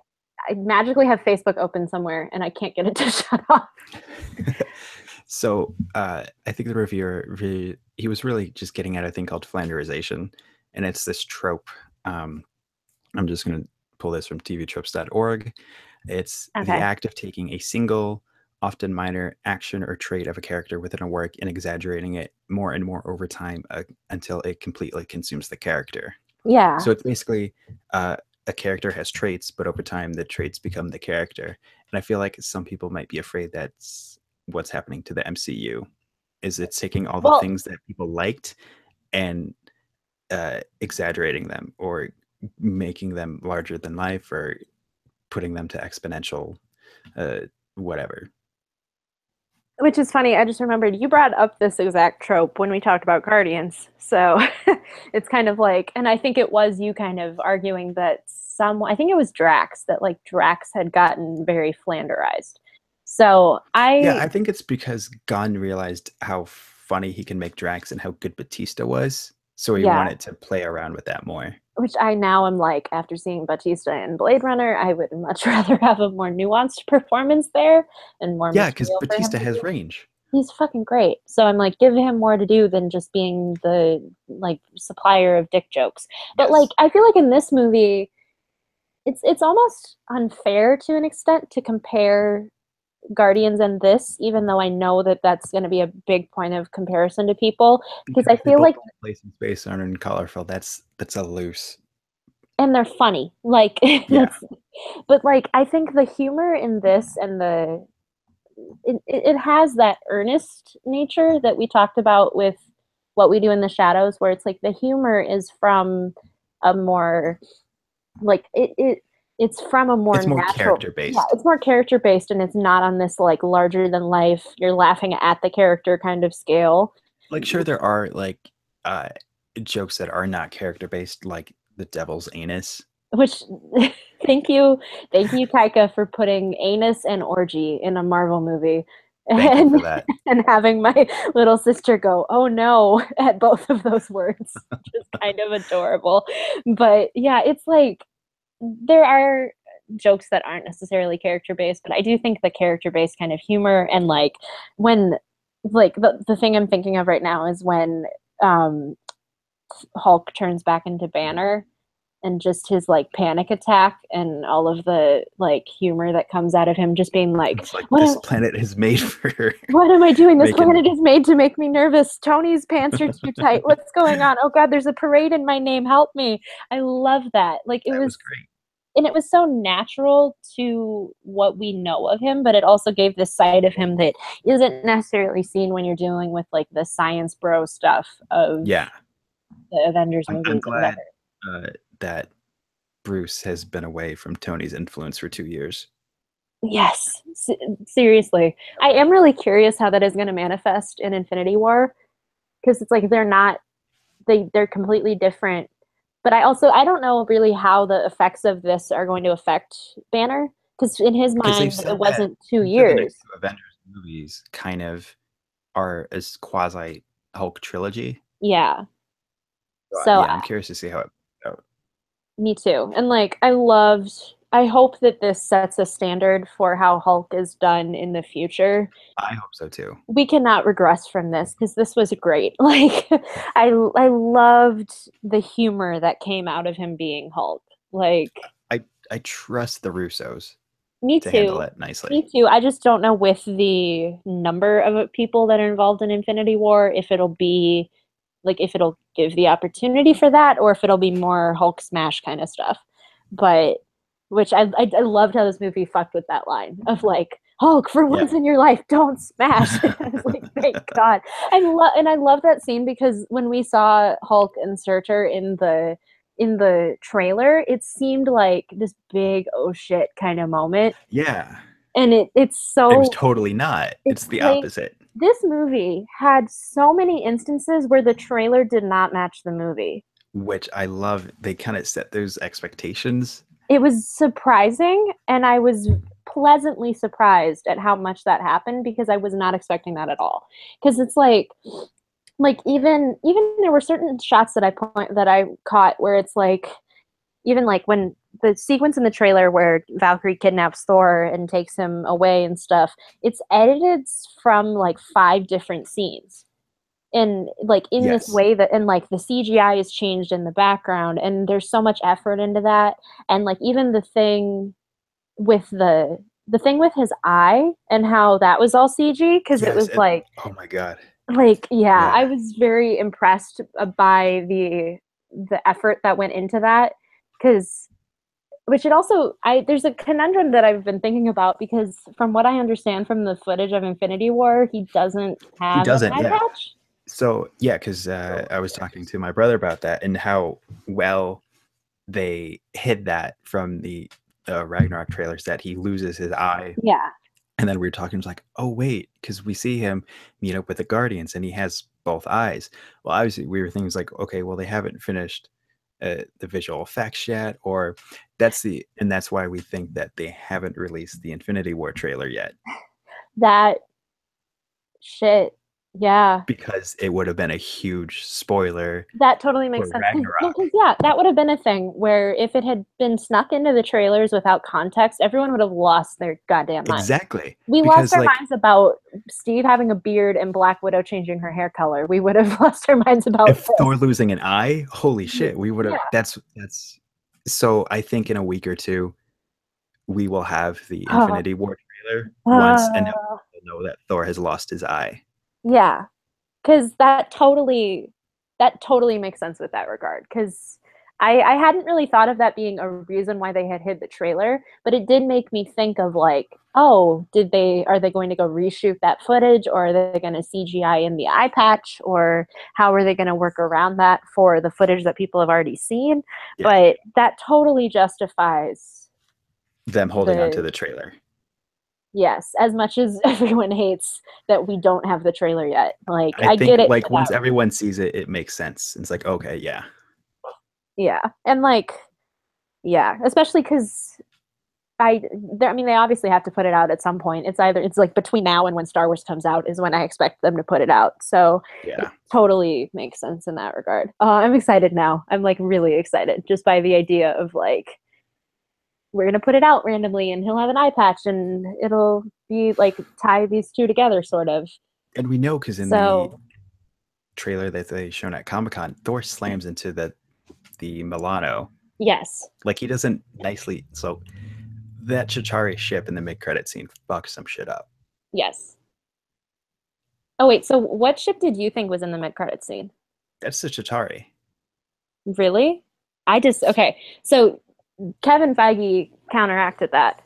I magically have Facebook open somewhere and I can't get it to shut off. so uh, I think the reviewer re- he was really just getting at a thing called flanderization, and it's this trope. Um, I'm just going to pull this from tvtropes.org. It's the act of taking a single, often minor action or trait of a character within a work and exaggerating it more and more over time uh, until it completely consumes the character. Yeah. So it's basically uh, a character has traits, but over time the traits become the character. And I feel like some people might be afraid that's what's happening to the MCU. Is it's taking all the Well- things that people liked and uh, exaggerating them, or making them larger than life, or putting them to exponential, uh, whatever. Which is funny. I just remembered you brought up this exact trope when we talked about Guardians. So it's kind of like, and I think it was you kind of arguing that some, I think it was Drax, that like Drax had gotten very flanderized. So I, Yeah, I think it's because Gunn realized how funny he can make Drax and how good Bautista was. So he Yeah. wanted to play around with that more. Which I now am like, after seeing Bautista and Blade Runner, I would much rather have a more nuanced performance there and more. Yeah, because material for him Bautista has range. he's fucking great. So I'm like, give him more to do than just being the like supplier of dick jokes. But Yes. like, I feel like in this movie, it's it's almost unfair to an extent to compare Guardians and this, even though I know that that's going to be a big point of comparison to people, because I feel People like place in space aren't in colorful. That's that's a loose. and they're funny. Like, that's, but like, I think the humor in this and the it, it it has that earnest nature that we talked about with what we do in the shadows, where it's like the humor is from a more like it it it's from a more it's more natural character based. yeah, it's more character based and it's not on this like larger than life, you're laughing at the character kind of scale. Like sure there are like uh jokes that are not character based, like the devil's anus. Which thank you, thank you, Taika, for putting anus and orgy in a Marvel movie. Thank you and, for that. and having my little sister go, oh no, at both of those words, which is kind of adorable. But yeah, it's like there are jokes that aren't necessarily character based, but I do think the character based kind of humor and like when like the, the thing I'm thinking of right now is when um Hulk turns back into Banner and just his like panic attack and all of the like humor that comes out of him just being like like what this am- planet is made for what am I doing? This Making- planet is made to make me nervous. Tony's pants are too tight. What's going on? Oh God, there's a parade in my name. Help me. I love that. Like it that was, was great. and it was so natural to what we know of him, but it also gave this side of him that isn't necessarily seen when you're dealing with like the science bro stuff of Yeah. the Avengers I'm, movies. I'm glad uh, that Bruce has been away from Tony's influence for two years. Yes, s- seriously. I am really curious how that is going to manifest in Infinity War because it's like they're not they they're completely different. But I also I don't know really how the effects of this are going to affect Banner because in his mind it wasn't 2 They the years. two Avengers movies kind of are as quasi Hulk trilogy. Yeah, So, So, yeah, I'm uh, curious to see how it. Me too. And like I loved I hope that this sets a standard for how Hulk is done in the future. I hope so too. we cannot regress from this because this was great. Like I I loved the humor that came out of him being Hulk. Like I I trust the Russos me to handle it nicely. Me too. I just don't know with the number of people that are involved in Infinity War if it'll be like if it'll give the opportunity for that or if it'll be more Hulk smash kind of stuff. But which I I, I loved how this movie fucked with that line of like Hulk for once in your life don't smash. I was like thank God. I love and I love that scene because when we saw Hulk and Surtur in the in the trailer, it seemed like this big oh shit kind of moment Yeah, and it it's so it was totally not. It's, it's the like- opposite. This movie had so many instances where the trailer did not match the movie Which I love. They kind of set those expectations it was surprising and I was pleasantly surprised at how much that happened because I was not expecting that at all. Because it's like like even even there were certain shots that I point that I caught where it's like even like when the sequence in the trailer where Valkyrie kidnaps Thor and takes him away and stuff, it's edited from like five different scenes. And like in Yes. this way that and like the CGI is changed in the background and there's so much effort into that. And like even the thing with the the thing with his eye and how that was all CG because Yes, it was and- like Oh my god. like yeah, Yeah. I was very impressed uh, by the the effort that went into that because which it also I there's a conundrum that I've been thinking about because from what I understand from the footage of Infinity War, he doesn't have doesn't, yeah. patch. So yeah, because uh, I was talking to my brother about that and how well they hid that from the uh, Ragnarok trailers that he loses his eye, Yeah. and then we were talking, it was like, oh wait, because we see him meet up with the Guardians and he has both eyes. Well, obviously we were thinking like, okay, well they haven't finished uh, the visual effects yet, or that's the and that's why we think that they haven't released the Infinity War trailer yet That shit. Yeah. because it would have been a huge spoiler. That totally makes sense. sense. 'Cause- no, Ragnarok. 'cause, yeah, that would have been a thing where if it had been snuck into the trailers without context, everyone would have lost their goddamn mind. Exactly. We because, lost our like- minds about Steve having a beard and Black Widow changing her hair color. We would have lost our minds about if this. Thor losing an eye, holy mm-hmm. shit, we would have. Yeah. That's that's. So I think in a week or two, we will have the Oh. Infinity War trailer once, and ah. we'll know that Thor has lost his eye. Yeah, because that totally, that totally makes sense with that regard. Because I, I hadn't really thought of that being a reason why they had hid the trailer, but it did make me think of like, oh, did they are they going to go reshoot that footage, or are they going to CGI in the eye patch, or how are they going to work around that for the footage that people have already seen? Yeah. But that totally justifies Them holding onto The- the trailer. Yes, as much as everyone hates that we don't have the trailer yet. Like I, I, think get it. like once everyone sees it, it makes sense. It's like okay, yeah, yeah, and like yeah, especially because I, there- I mean, they obviously have to put it out at some point. It's either it's like between now and when Star Wars comes out is when I expect them to put it out. So yeah. totally makes sense in that regard. Uh, I'm excited now. I'm like really excited just by the idea of like we're gonna put it out randomly and he'll have an eye patch and it'll be like tie these two together, sort of. And we know because in So- the trailer that they shown at Comic Con, Thor slams into the the Milano. Yes. Like he doesn't nicely. So that Chitauri ship in the mid credit scene fucks some shit up. Yes. Oh wait, so what ship did you think was in the mid credit scene? That's the Chitauri. Really? I just okay. So Kevin Feige counteracted that.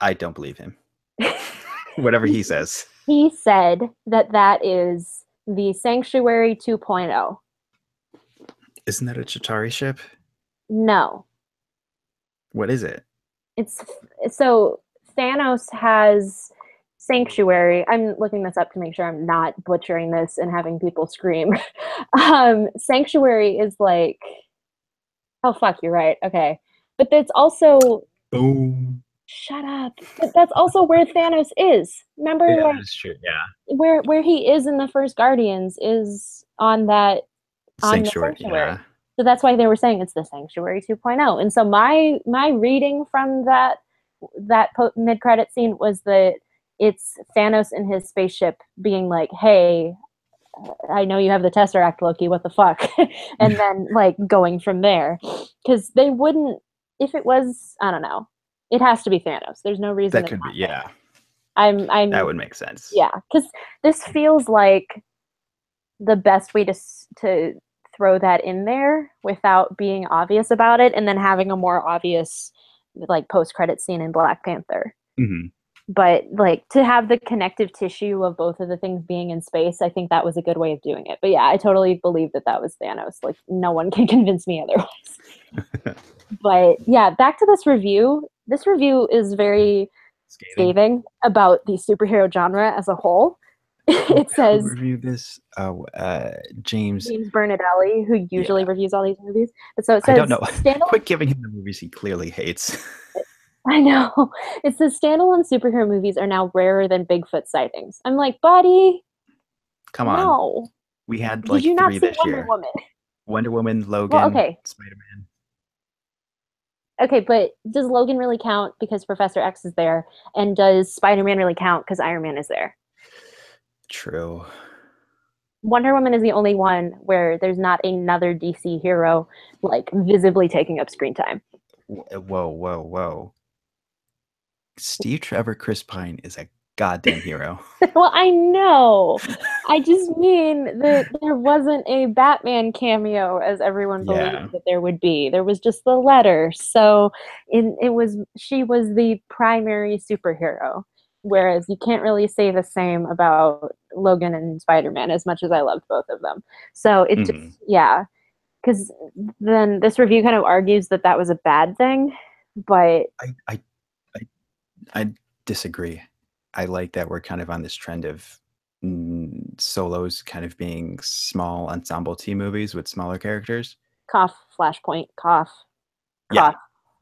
I don't believe him. Whatever he says. He said that that is the Sanctuary oh. 2.0. Isn't that a Chitauri ship? No, What is it? it's so Thanos has Sanctuary. I'm looking this up to make sure I'm not butchering this and having people scream. um, Sanctuary is like, oh fuck, you're right. Okay, but that's also Boom. Shut up. But that's also where Thanos is. Remember Yeah, like that's true. Yeah. where where he is in the first Guardians is on that On the Sanctuary. Sanctuary. Yeah. so that's why they were saying it's the Sanctuary 2.0. And so my my reading from that that po- mid-credit scene was that it's Thanos in his spaceship being like, "Hey, I know you have the Tesseract, Loki. What the fuck?" and then like going from there, because they wouldn't if it was. I don't know. It has to be Thanos. There's no reason. That could be. Yeah. I'm. I'm. That would make sense. Yeah, because this feels like the best way to to throw that in there without being obvious about it, and then having a more obvious like post credit scene in Black Panther. hmm But like to have the connective tissue of both of the things being in space, I think that was a good way of doing it. But yeah, I totally believe that that was Thanos. Like no one can convince me otherwise. but yeah, back to this review. This review is very Scathing. scathing about the superhero genre as a whole. it says Who reviewed this? Oh, uh, James. James Bernadelli, who usually reviews all these movies. But so it says, I don't know. Quit giving him the movies he clearly hates. I know. It's the standalone superhero movies are now rarer than Bigfoot sightings. I'm like, buddy, Come on. no. We had like Did you not see Wonder year. Woman? Wonder Woman, Logan, okay. Spider Man. Okay, but does Logan really count because Professor X is there? And does Spider Man really count because Iron Man is there? True. Wonder Woman is the only one where there's not another DC hero like visibly taking up screen time. Wh- Whoa, whoa, whoa. Steve Trevor Chris Pine is a goddamn hero. well, I know. I just mean that there wasn't a Batman cameo as everyone believed Yeah. that there would be. There was just the letter. So in, it was she was the primary superhero. Whereas you can't really say the same about Logan and Spider Man as much as I loved both of them. So it Mhm. just yeah. Because then this review kind of argues that that was a bad thing, but I, I, I, disagree. I like that we're kind of on this trend of mm, solos kind of being small ensemble team movies with smaller characters. cough, flashpoint, cough, Yeah.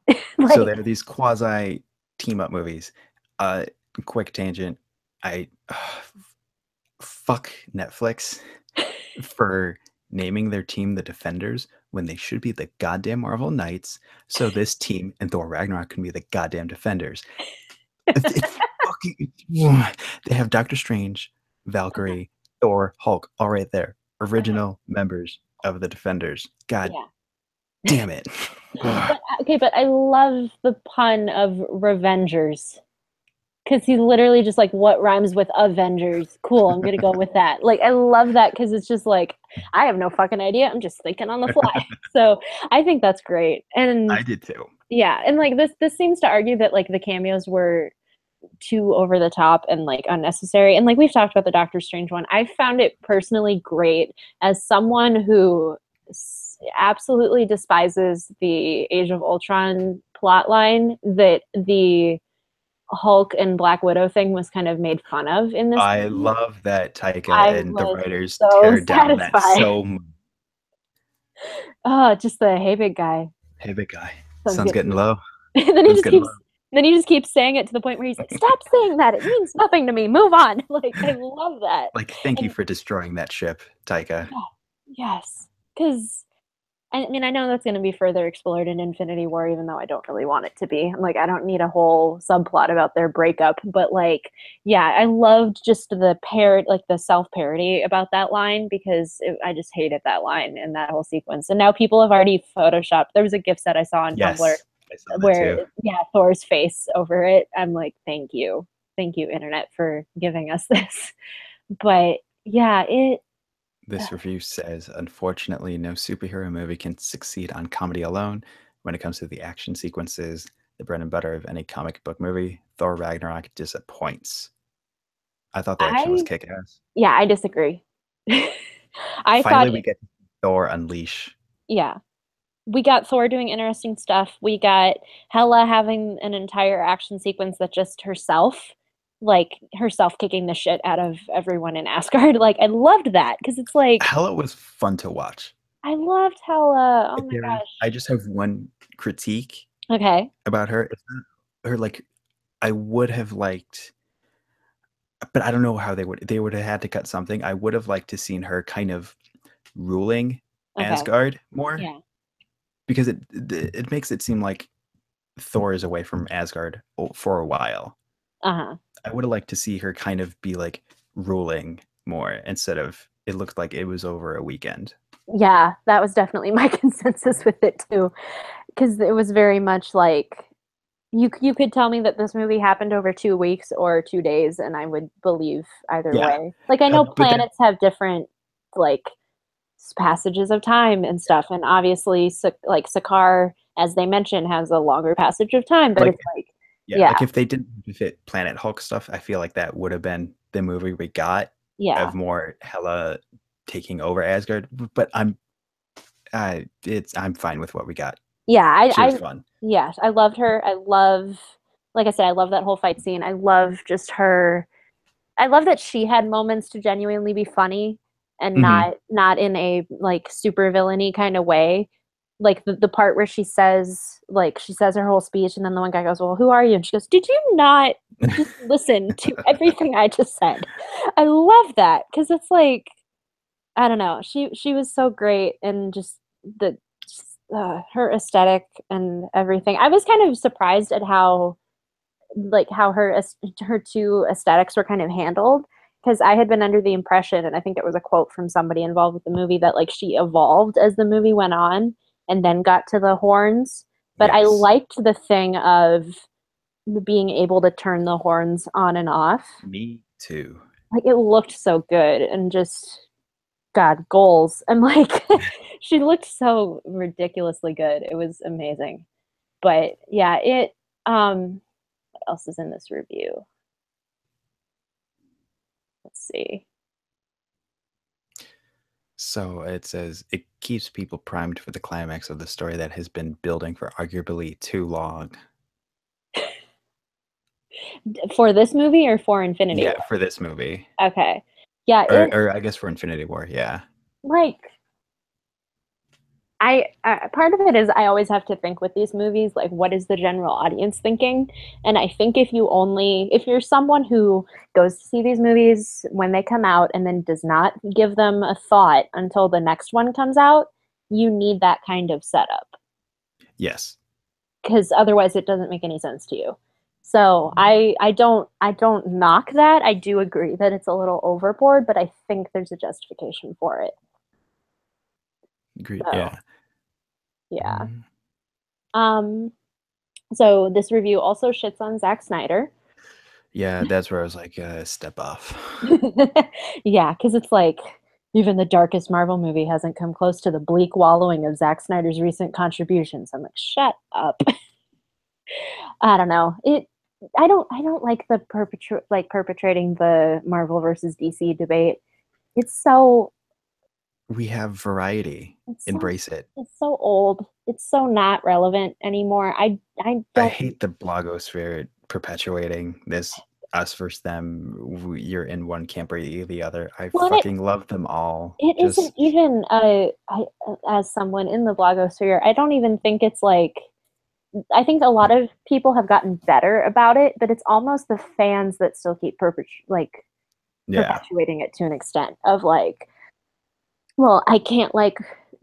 cough. so there are these quasi team up movies. Uh, quick tangent. I fuck Netflix for naming their team the Defenders when they should be the goddamn Marvel Knights. So this team and Thor Ragnarok can be the goddamn Defenders. It's- it's fucking- they have Doctor Strange, Valkyrie, uh-huh. Thor, Hulk, all right there. Uh-huh. Original members of the Defenders. God Yeah. damn it. But, uh, okay, but I love the pun of Revengers. Because he's literally just like, what rhymes with Avengers? Cool, I'm gonna go with that. Like, I love that because it's just like, I have no fucking idea. I'm just thinking on the fly. so I think that's great. And I did too. yeah, and like this, this seems to argue that like the cameos were too over the top and like unnecessary. And like we've talked about the Doctor Strange one, I found it personally great as someone who absolutely despises the Age of Ultron plotline that the Hulk and Black Widow thing was kind of made fun of in this. I movie. love that Taika I and the writers so tear down that so much. Oh, just the hey big guy. Hey, big guy. Sounds Sun's good. getting low. and then he just keeps low. Then he just keeps saying it to the point where he's like, "Stop saying that. It means nothing to me. Move on." Like I love that. Like, thank you for destroying that ship, Taika. Yes, because I mean I know that's going to be further explored in Infinity War, even though I don't really want it to be. I'm like I don't need a whole subplot about their breakup, but like yeah, I loved just the parrot, like the self parody about that line because it, I just hated that line and that whole sequence. And now people have already photoshopped. There was a gift set I saw on Yes. Tumblr I saw that where yeah thor's face over it i'm like thank you thank you internet for giving us this but yeah it This uh review says, unfortunately, no superhero movie can succeed on comedy alone. When it comes to the action sequences, the bread and butter of any comic book movie, Thor Ragnarok disappoints. I thought the action was I- kick ass. yeah i disagree i Finally, thought we get Thor Unleash. yeah we got thor doing interesting stuff. We got Hela having an entire action sequence that just herself like herself kicking the shit out of everyone in asgard. Like i loved that because it's like Hela was fun to watch. i loved Hela oh my gosh. I just have one critique okay. about her. Her like I would have liked but I don't know how they would they would have had to cut something. I would have liked to seen her kind of ruling okay. Asgard more. Yeah because it it makes it seem like Thor is away from Asgard for a while. uh-huh I would have liked to see her kind of be like ruling more instead of it looked like it was over a weekend. yeah that was definitely my consensus with it too because it was very much like you you could tell me that this movie happened over two weeks or two days and i would believe either Yeah. way like i know then- planets have different like passages of time and stuff and obviously like Sakaar as they mentioned has a longer passage of time but Like- it's like Yeah, like if they didn't fit Planet Hulk stuff, I feel like that would have been the movie we got yeah of more Hela taking over Asgard. But I'm, uh, it's I'm fine with what we got. yeah i, She was I fun. Yes, I loved her. I love, like I said, I love that whole fight scene. I love just her I love that she had moments to genuinely be funny and Mhm. not not in a like super villainy kind of way. Like the, the part where she says like she says her whole speech and then the one guy goes, Well, who are you? And she goes, Did you not just listen to everything I just said? I love that because it's like I don't know. She she was so great and just the uh, her aesthetic and everything. I was kind of surprised at how like how her her two aesthetics were kind of handled because I had been under the impression and I think it was a quote from somebody involved with the movie that like she evolved as the movie went on and then got to the horns. But I liked the thing of being able to turn the horns on and off. Me too. like it looked so good and just god goals. I'm like she looked so ridiculously good. It was amazing. But yeah it um what else is in this review let's see So it says it keeps people primed for the climax of the story that has been building for arguably too long. For this movie or for infinity Yeah, for this movie. Okay yeah Or, or I guess for Infinity War, yeah. like I, I part of it is I always have to think with these movies like what is the general audience thinking? And I think if you only if you're someone who goes to see these movies when they come out and then does not give them a thought until the next one comes out you need that kind of setup. Yes. because otherwise it doesn't make any sense to you. So mm-hmm. I I don't I don't knock that. I do agree that it's a little overboard but I think there's a justification for it Agreed. So, yeah. yeah Mhm. Um, so this review also shits on Zack Snyder. Yeah, that's where I was like, uh, step off. yeah, because it's like even the darkest Marvel movie hasn't come close to the bleak wallowing of Zack Snyder's recent contributions. I'm like, shut up. I don't know. It. I don't. I don't like the perpetra- like perpetrating the Marvel versus DC debate. It's so. We have variety. It's so, Embrace it. it's so old. It's so not relevant anymore. I. I don't. I hate the blogosphere perpetuating this us versus them. You're in one camp or the other. I Well, and it- fucking love them all. It Just- not even uh, I, as someone in the blogosphere, I don't even think it's like. I think a lot of people have gotten better about it, but it's almost the fans that still keep perpet- like Yeah. perpetuating it to an extent of like, well, I can't like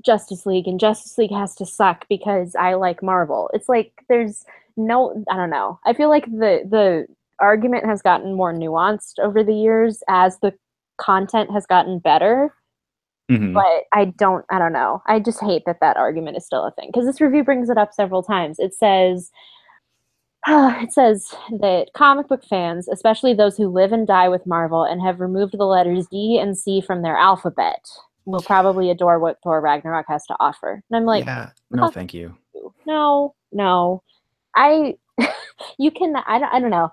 Justice League, and Justice League has to suck because I like Marvel. It's like there's no, I don't know. I feel like the the argument has gotten more nuanced over the years as the content has gotten better Mhm. but I don't I don't know. I just hate that that argument is still a thing because this review brings it up several times. It says it says that comic book fans, especially those who live and die with Marvel and have removed the letters D and C from their alphabet, will probably adore what Thor Ragnarok has to offer. And I'm like, yeah. No, fuck thank you. no, no. I you can I don't I don't know.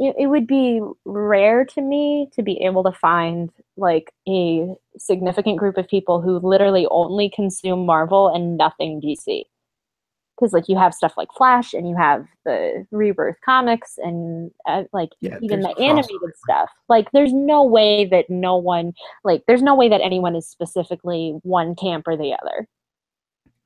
It, it would be rare to me to be able to find like a significant group of people who literally only consume Marvel and nothing DC. Because like you have stuff like Flash and you have the Rebirth comics and uh, like Yeah, even the animated crossover. stuff. Like there's no way that no one like there's no way that anyone is specifically one camp or the other.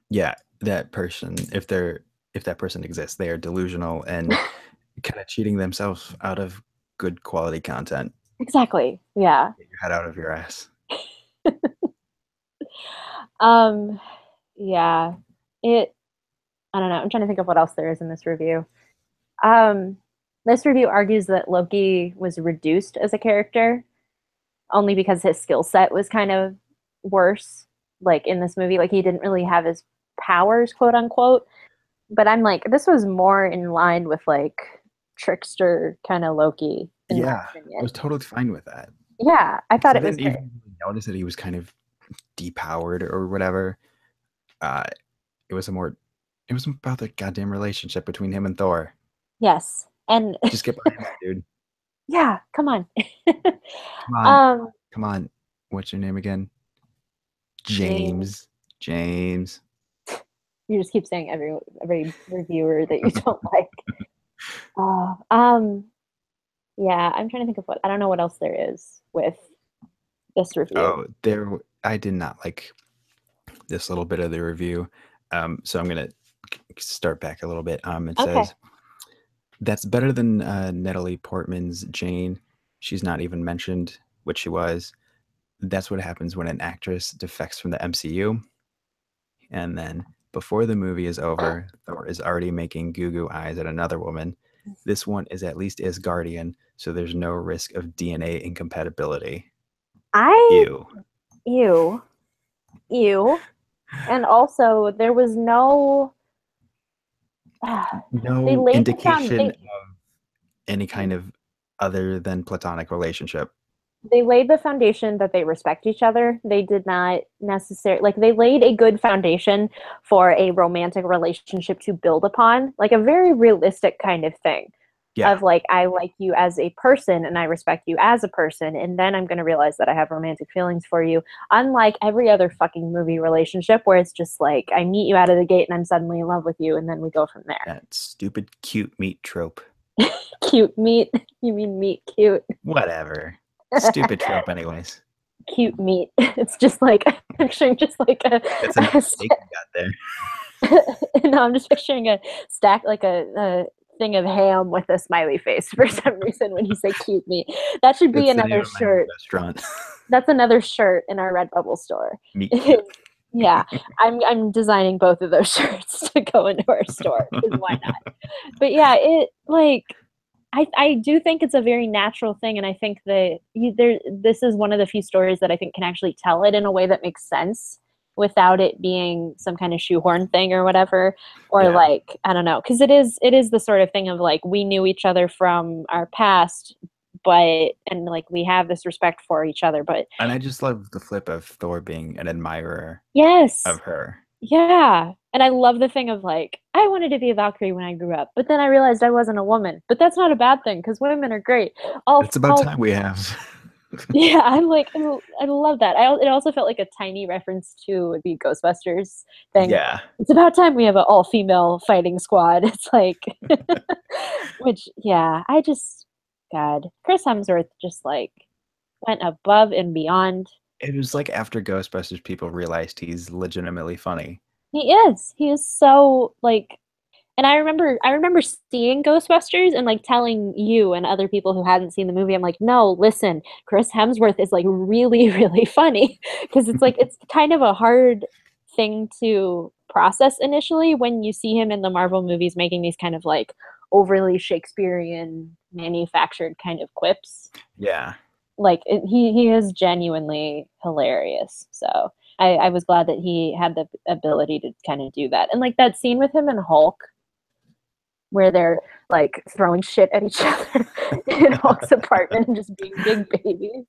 Yeah, that person, if they're if that person exists, they are delusional and kind of cheating themselves out of good quality content. Exactly. Yeah. Get your head out of your ass. Um, yeah, it. I don't know. I'm trying to think of what else there is in this review. Um, this review argues that Loki was reduced as a character only because his skill set was kind of worse. Like in this movie, like he didn't really have his powers, quote unquote. But I'm like, this was more in line with like trickster kind of Loki. Yeah. I was totally fine with that. yeah, I thought I it was. didn't even notice that he was kind of depowered or whatever. Uh, it was a more, it was about the goddamn relationship between him and Thor. Yes, and Just get behind that, dude. yeah, come on. Come on, um, come on. What's your name again? James. James. James. you just keep saying every every reviewer that you don't like. Uh, um, Yeah, I'm trying to think of what I don't know what else there is with this review. Oh, there. I did not like this little bit of the review. Um, so I'm gonna start back a little bit. Um, it Okay. says that's better than uh, Natalie Portman's Jane. She's not even mentioned which she was. That's what happens when an actress defects from the MCU. And then before the movie is over, Thor is already making goo goo eyes at another woman. This one is at least as guardian, so there's no risk of DNA incompatibility. I Ew. ew. Ew. And also there was no No the indication they- of any kind of other than platonic relationship. they laid the foundation that they respect each other. They did not necessarily like they laid a good foundation for a romantic relationship to build upon, like a very realistic kind of thing. Yeah. Of like I like you as a person and I respect you as a person and then I'm going to realize that I have romantic feelings for you. Unlike every other fucking movie relationship where it's just like I meet you out of the gate and I'm suddenly in love with you and then we go from there. That stupid cute meat trope. Cute meat. You mean meat cute. Whatever. Stupid trope, anyways. Cute meat. It's just like I'm picturing just like a, That's a mistake you got there. no, I'm just picturing a stack like a, a thing of ham with a smiley face for some reason when you say cute meat. That should be name another shirt. Restaurant. That's another shirt in our Redbubble store. yeah, I'm I'm designing both of those shirts to go into our store. why not? But yeah, it like I I do think it's a very natural thing, and I think that you, there this is one of the few stories that I think can actually tell it in a way that makes sense without it being some kind of shoehorn thing or whatever or Yeah. like i don't know because it is it is the sort of thing of like we knew each other from our past but and like we have this respect for each other but And I just love the flip of Thor being an admirer yes of her. Yeah. And I love the thing of like, I wanted to be a Valkyrie when I grew up, but then I realized I wasn't a woman. But that's not a bad thing because women are great. All, It's about all- time we have. Yeah, I'm like, I love that. I, it also felt like a tiny reference to the Ghostbusters thing. yeah. It's about time we have an all female fighting squad. It's like, which, yeah, I just, God, Chris Hemsworth just like went above and beyond. It was like after Ghostbusters, people realized he's legitimately funny. He is. He is so like and I remember I remember seeing Ghostbusters and like telling you and other people who hadn't seen the movie I'm like, "No, listen, Chris Hemsworth is like really really funny." Because it's like it's kind of a hard thing to process initially when you see him in the Marvel movies making these kind of like overly Shakespearean manufactured kind of quips Yeah. like it, he he is genuinely hilarious so I, I was glad that he had the ability to kind of do that and like that scene with him and hulk where they're like throwing shit at each other in hulk's apartment and just being big babies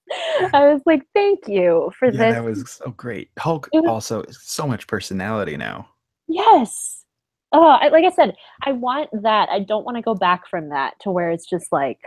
i was like thank you for Yeah, this that was so great. Hulk was- also so much personality now. yes oh I, like i said i want that i don't want to go back from that to where it's just like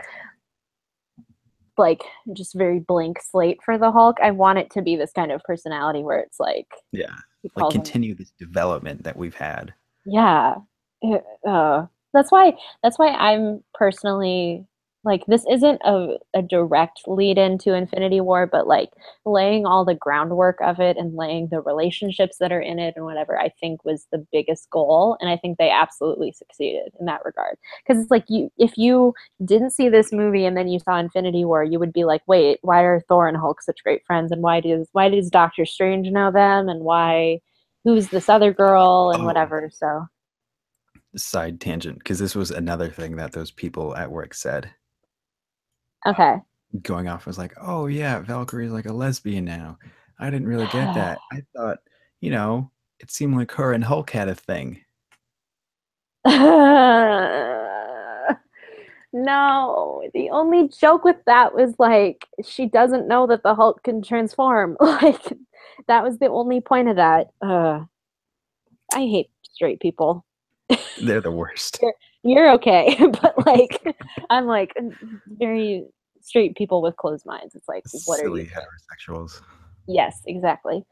like just very blank slate for the hulk i want it to be this kind of personality where it's like Yeah. Like calls him- continue this development that we've had. yeah It- uh, that's why that's why i'm personally like this isn't a, a direct lead into infinity war but like laying all the groundwork of it and laying the relationships that are in it and whatever i think was the biggest goal and i think they absolutely succeeded in that regard. Because it's like you if you didn't see this movie and then you saw infinity war you would be like wait why are thor and hulk such great friends? And why does why does doctor strange know them? And why who's this other girl? and Oh. whatever so Side tangent, because this was another thing that those people at work said. okay Going off was like, oh yeah, Valkyrie's like a lesbian now. I didn't really get that. I thought, you know, it seemed like her and Hulk had a thing. no, the only joke with that was like she doesn't know that the Hulk can transform. Like that was the only point of that. Uh, I hate straight people. They're the worst. You're okay, but like I'm like very straight people with closed minds. It's like what are Silly you? heterosexuals. Yes, exactly.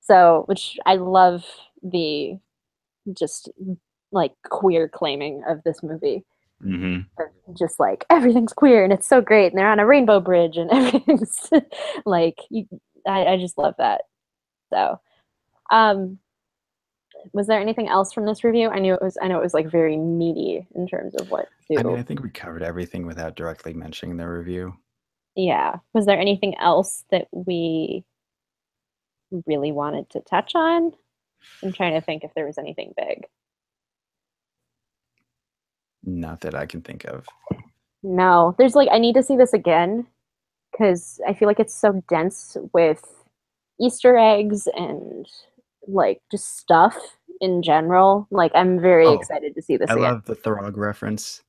So, which I love the just like queer claiming of this movie. hmm just like everything's queer and it's so great and they're on a rainbow bridge and everything's like you, I, I just love that so um was there anything else from this review? I knew it was i know it was like very meaty in terms of what to I mean, I think we covered everything without directly mentioning the review. yeah. Was there anything else that we really wanted to touch on? I'm trying to think if there was anything big. Not that I can think of. No, there's like I need to see this again because I feel like it's so dense with Easter eggs and like just stuff in general. Like I'm very Oh, excited to see this I again. love the Throg reference.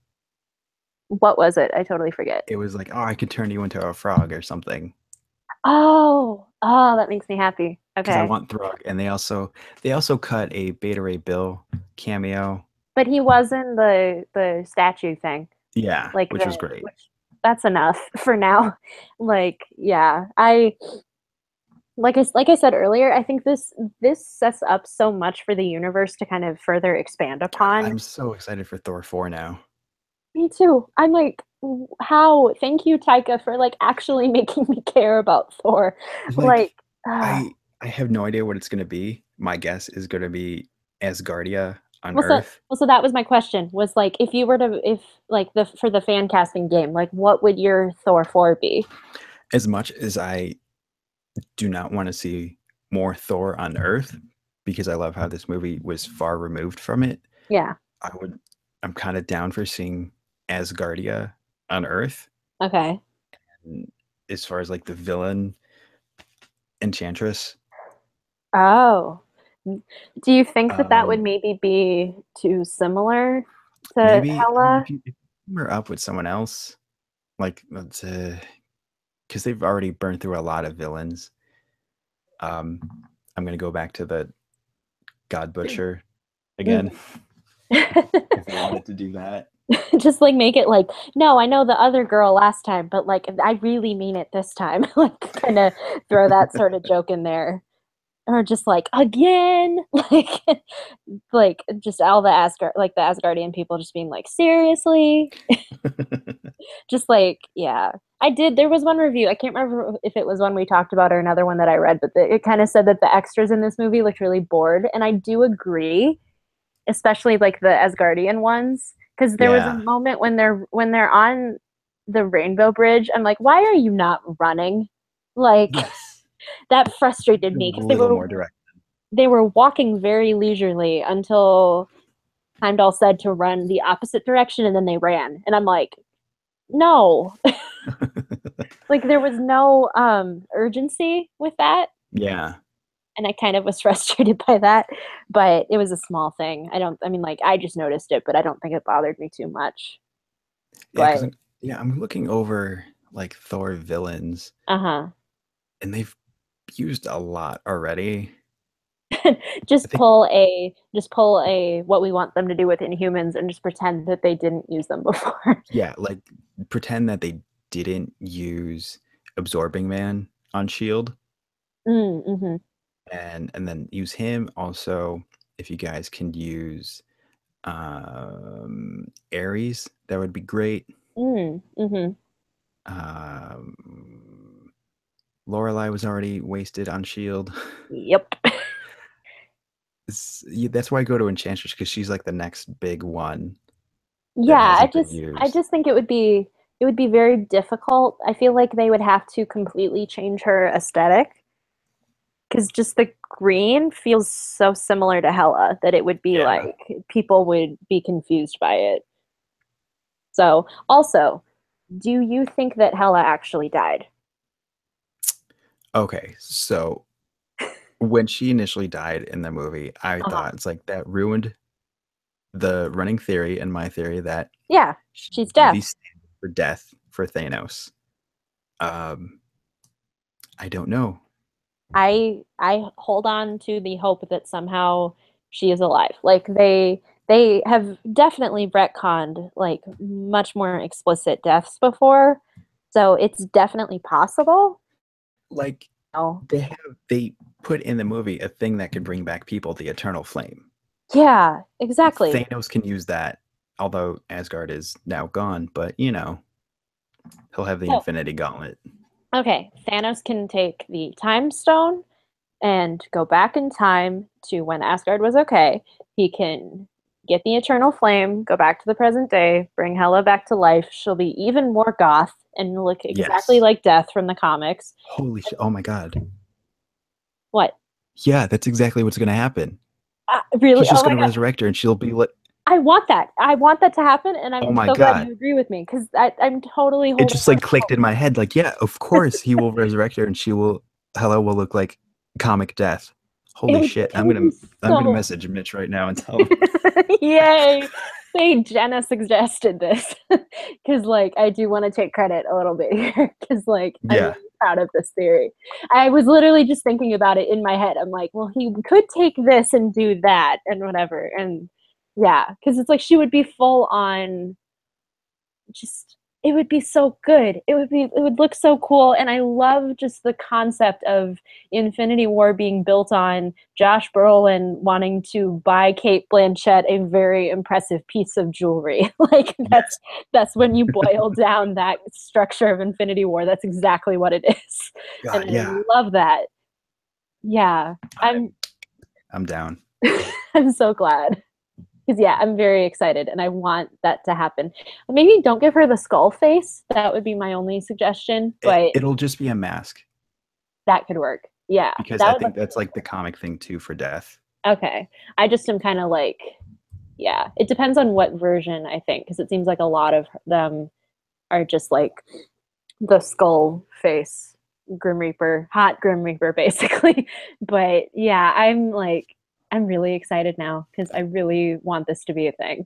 What was it? I totally forget. It was like, oh, I could turn you into a frog or something. Oh, oh, that makes me happy. Okay. I want Throg. And they also they also cut a Beta Ray Bill cameo. but he was in the the statue thing. Yeah, Like which was great. which- that's enough for now. Like, yeah, I like I like I said earlier. I think this this sets up so much for the universe to kind of further expand upon. I'm so excited for Thor 4 now. Me too. I'm like, how? Thank you, Taika, for like actually making me care about Thor. Like, ah, I I have no idea what it's gonna be. My guess is gonna be Asgardia on Well, so- Earth. well, so that was my question. Was like, if you were to, if like the for the fan casting game, like, what would your Thor four be? As much as I do not want to see more Thor on Earth, because I love how this movie was far removed from it, Yeah. I would I'm kind of down for seeing Asgardia on Earth. Okay. And as far as like the villain Enchantress. Oh. Do you think that that would Um, maybe be too similar to Maybe mean, Hela? if you if you her up with someone else, like let's uh because they've already burned through a lot of villains. Um, I'm gonna go back to the God Butcher again. if I wanted to do that. Just like make it like, no, I know the other girl last time, but like I really mean it this time. like kind of throw that sort of joke in there. Or just like again, like like just all the Asgard like the Asgardian people just being like, seriously? just like yeah i did there was one review i can't remember if it was one we talked about or another one that i read but the, it kind of said that the extras in this movie looked really bored and i do agree especially like the asgardian ones because there was a moment when they're when they're on the rainbow bridge i'm like why are you not running like yes. That frustrated me because they were more direct. they were walking very leisurely until Heimdall said to run the opposite direction and then they ran. And I'm like, no. like there was no um urgency with that. yeah. And I kind of was frustrated by that. But it was a small thing. I don't I mean like I just noticed it, but I don't think it bothered me too much. Yeah, But- I'm, yeah, I'm looking over like Thor villains Uh-huh. and they've used a lot already. Just think- pull a just pull a what we want them to do with inhumans and just pretend that they didn't use them before. Yeah, like pretend that they didn't use absorbing man on shield mm, hmm and and then use him. Also if you guys can use um Ares that would be great. Mm, hmm um lorelei was already wasted on shield Yep. That's why i go to enchantress because she's like the next big one yeah i just i just think it would be it would be very difficult. I feel like they would have to completely change her aesthetic because just the green feels so similar to Hela that it would be Yeah. like people would be confused by it. So also do you think that Hela actually died okay so when she initially died in the movie i Uh-huh. thought it's like that ruined the running theory and my theory that yeah she She's would be dead. for death for Thanos. Um, I don't know. I I hold on to the hope that somehow she is alive. Like they they have definitely retconned like much more explicit deaths before. So it's definitely possible. Like No. they have they put in the movie a thing that can bring back people, the eternal flame. Yeah, exactly. Thanos can use that although Asgard is now gone, but you know, he'll have the Oh. Infinity Gauntlet. Okay, Thanos can take the time stone and go back in time to when Asgard was okay. He can get the eternal flame, go back to the present day, bring Hela back to life. She'll be even more goth and look exactly Yes. like Death from the comics. Holy shit! Oh my god! What? Yeah, that's exactly what's gonna happen. Uh, really? He's just oh gonna resurrect her, and she'll be like, I want that. I want that to happen, and I'm Oh my so glad you agree with me because I'm totally. it just like clicked in my head. Like, yeah, of course he will resurrect her, and she will. Hela will look like comic death. Holy shit! I'm gonna be I'm gonna message Mitch right now and tell him. Yay! Say Jenna suggested this because, like, I do want to take credit a little bit here because, like, I'm Yeah. really proud of this theory. I was literally just thinking about it in my head. I'm like, well, he could take this and do that and whatever, and yeah, because it's like she would be full on. Just it would be so good. It would be it would look so cool, and I love just the concept of Infinity War being built on Josh Brolin wanting to buy Cate Blanchett a very impressive piece of jewelry. like that's that's when you boil down that structure of Infinity War. That's exactly what it is. God, and yeah, I love that. Yeah, I'm I'm down. I'm so glad. Because yeah, I'm very excited and I want that to happen. Maybe don't give her the skull face. That would be my only suggestion, but it'll just be a mask that could work. Yeah. because I think that's like the comic thing too for death. Okay. I just am kind of like, yeah, it depends on what version I think, because it seems like a lot of them are just like the skull face Grim Reaper, hot Grim Reaper, basically. but yeah, I'm like, I'm really excited now because I really want this to be a thing.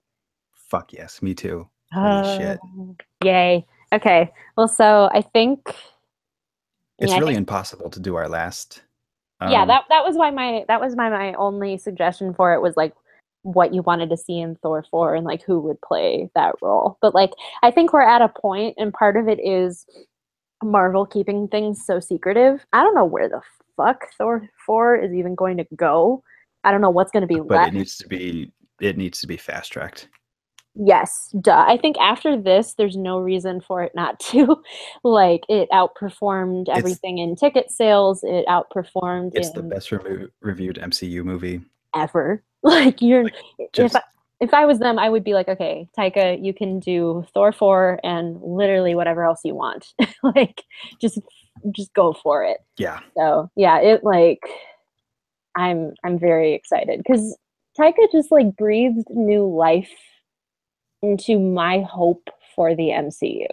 Fuck yes, me too. Holy shit. Oh, Yay. Okay. Well, so I think. It's yeah, really think- impossible to do our last. yeah um, that that was why my that was my my only suggestion for it was like what you wanted to see in Thor 4 and like who would play that role. But like I think we're at a point and part of it is Marvel keeping things so secretive. I don't know where the fuck Thor 4 is even going to go. I don't know what's going to be but left. it needs to be it needs to be fast tracked. Yes, duh. I think after this, there's no reason for it not to. like, it outperformed everything in ticket sales. It outperformed It's the best remo- reviewed MCU movie. ever. Like, you're Like, if Just I, if I was them, I would be like, okay, Taika, you can do Thor four and literally whatever else you want. like, just just go for it. yeah, So yeah, it like I'm I'm very excited because Taika just like breathed new life into my hope for the MCU.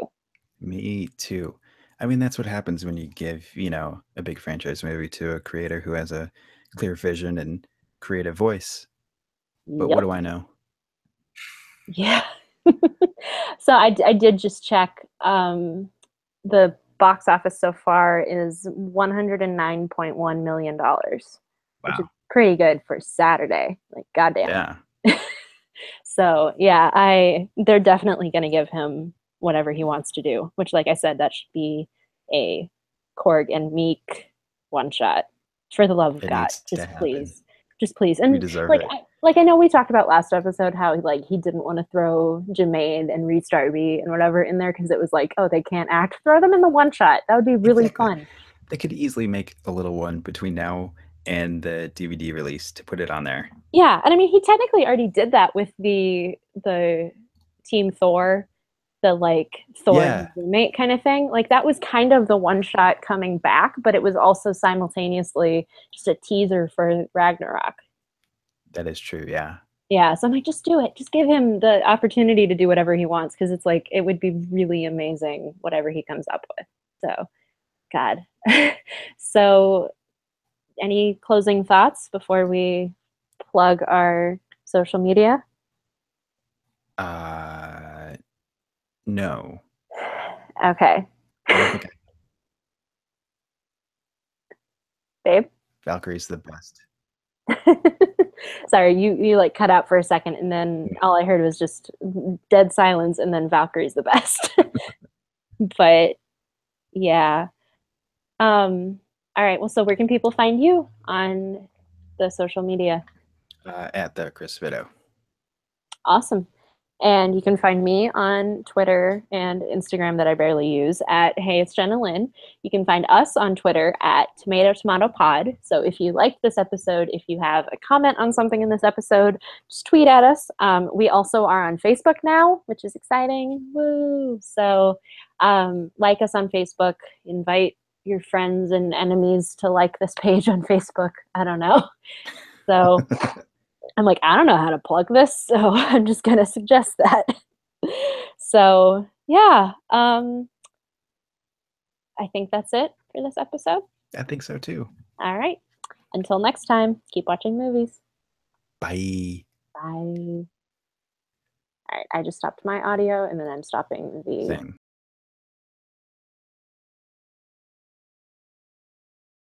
me too. I mean, that's what happens when you give you know a big franchise movie to a creator who has a clear vision and creative voice. But Yep. what do I know? Yeah. so I, I did just check. Um, the box office so far is $109.1 million, which is pretty good for Saturday. Like, goddamn. Yeah, So, yeah, I they're definitely going to give him whatever he wants to do, which, like I said, that should be a Korg and Miek one shot. For the love of It God, just please. Just please. And deserve like it. I, like I know we talked about last episode how like he didn't want to throw Jermaine and Rhys Darby and whatever in there because it was like oh they can't act throw them in the one shot that would be really Exactly. fun They could easily make a little one between now and the DVD release to put it on there. yeah and I mean he technically already did that with the the Team Thor the like Thor and Yeah. roommate kind of thing like that was kind of the one shot coming back but it was also simultaneously just a teaser for Ragnarok That is true. Yeah. Yeah, so I'm like, just do it. Just give him the opportunity to do whatever he wants because it's like it would be really amazing whatever he comes up with. So, God. so, any closing thoughts before we plug our social media? Uh, no. Okay, babe. Valkyrie's the best. Sorry, you you like cut out for a second, and then all I heard was just dead silence, and then Valkyrie's the best. but yeah, um, all right. Well, so where can people find you on the social media? Uh, at the Chris Vito. Awesome. And you can find me on Twitter and Instagram that I barely use at Hey, it's Jenna Lynn. You can find us on Twitter at Tomato Tomato Pod. So if you liked this episode, if you have a comment on something in this episode, just tweet at us. Um, we also are on Facebook now, which is exciting. Woo! So um, like us on Facebook, invite your friends and enemies to like this page on Facebook. I don't know. So I'm like, I don't know how to plug this, so I'm just gonna suggest that. so yeah, um, I think that's it for this episode. I think so too. All right. Until next time, keep watching movies. Bye. Bye. All right, I just stopped my audio and then I'm stopping the Same.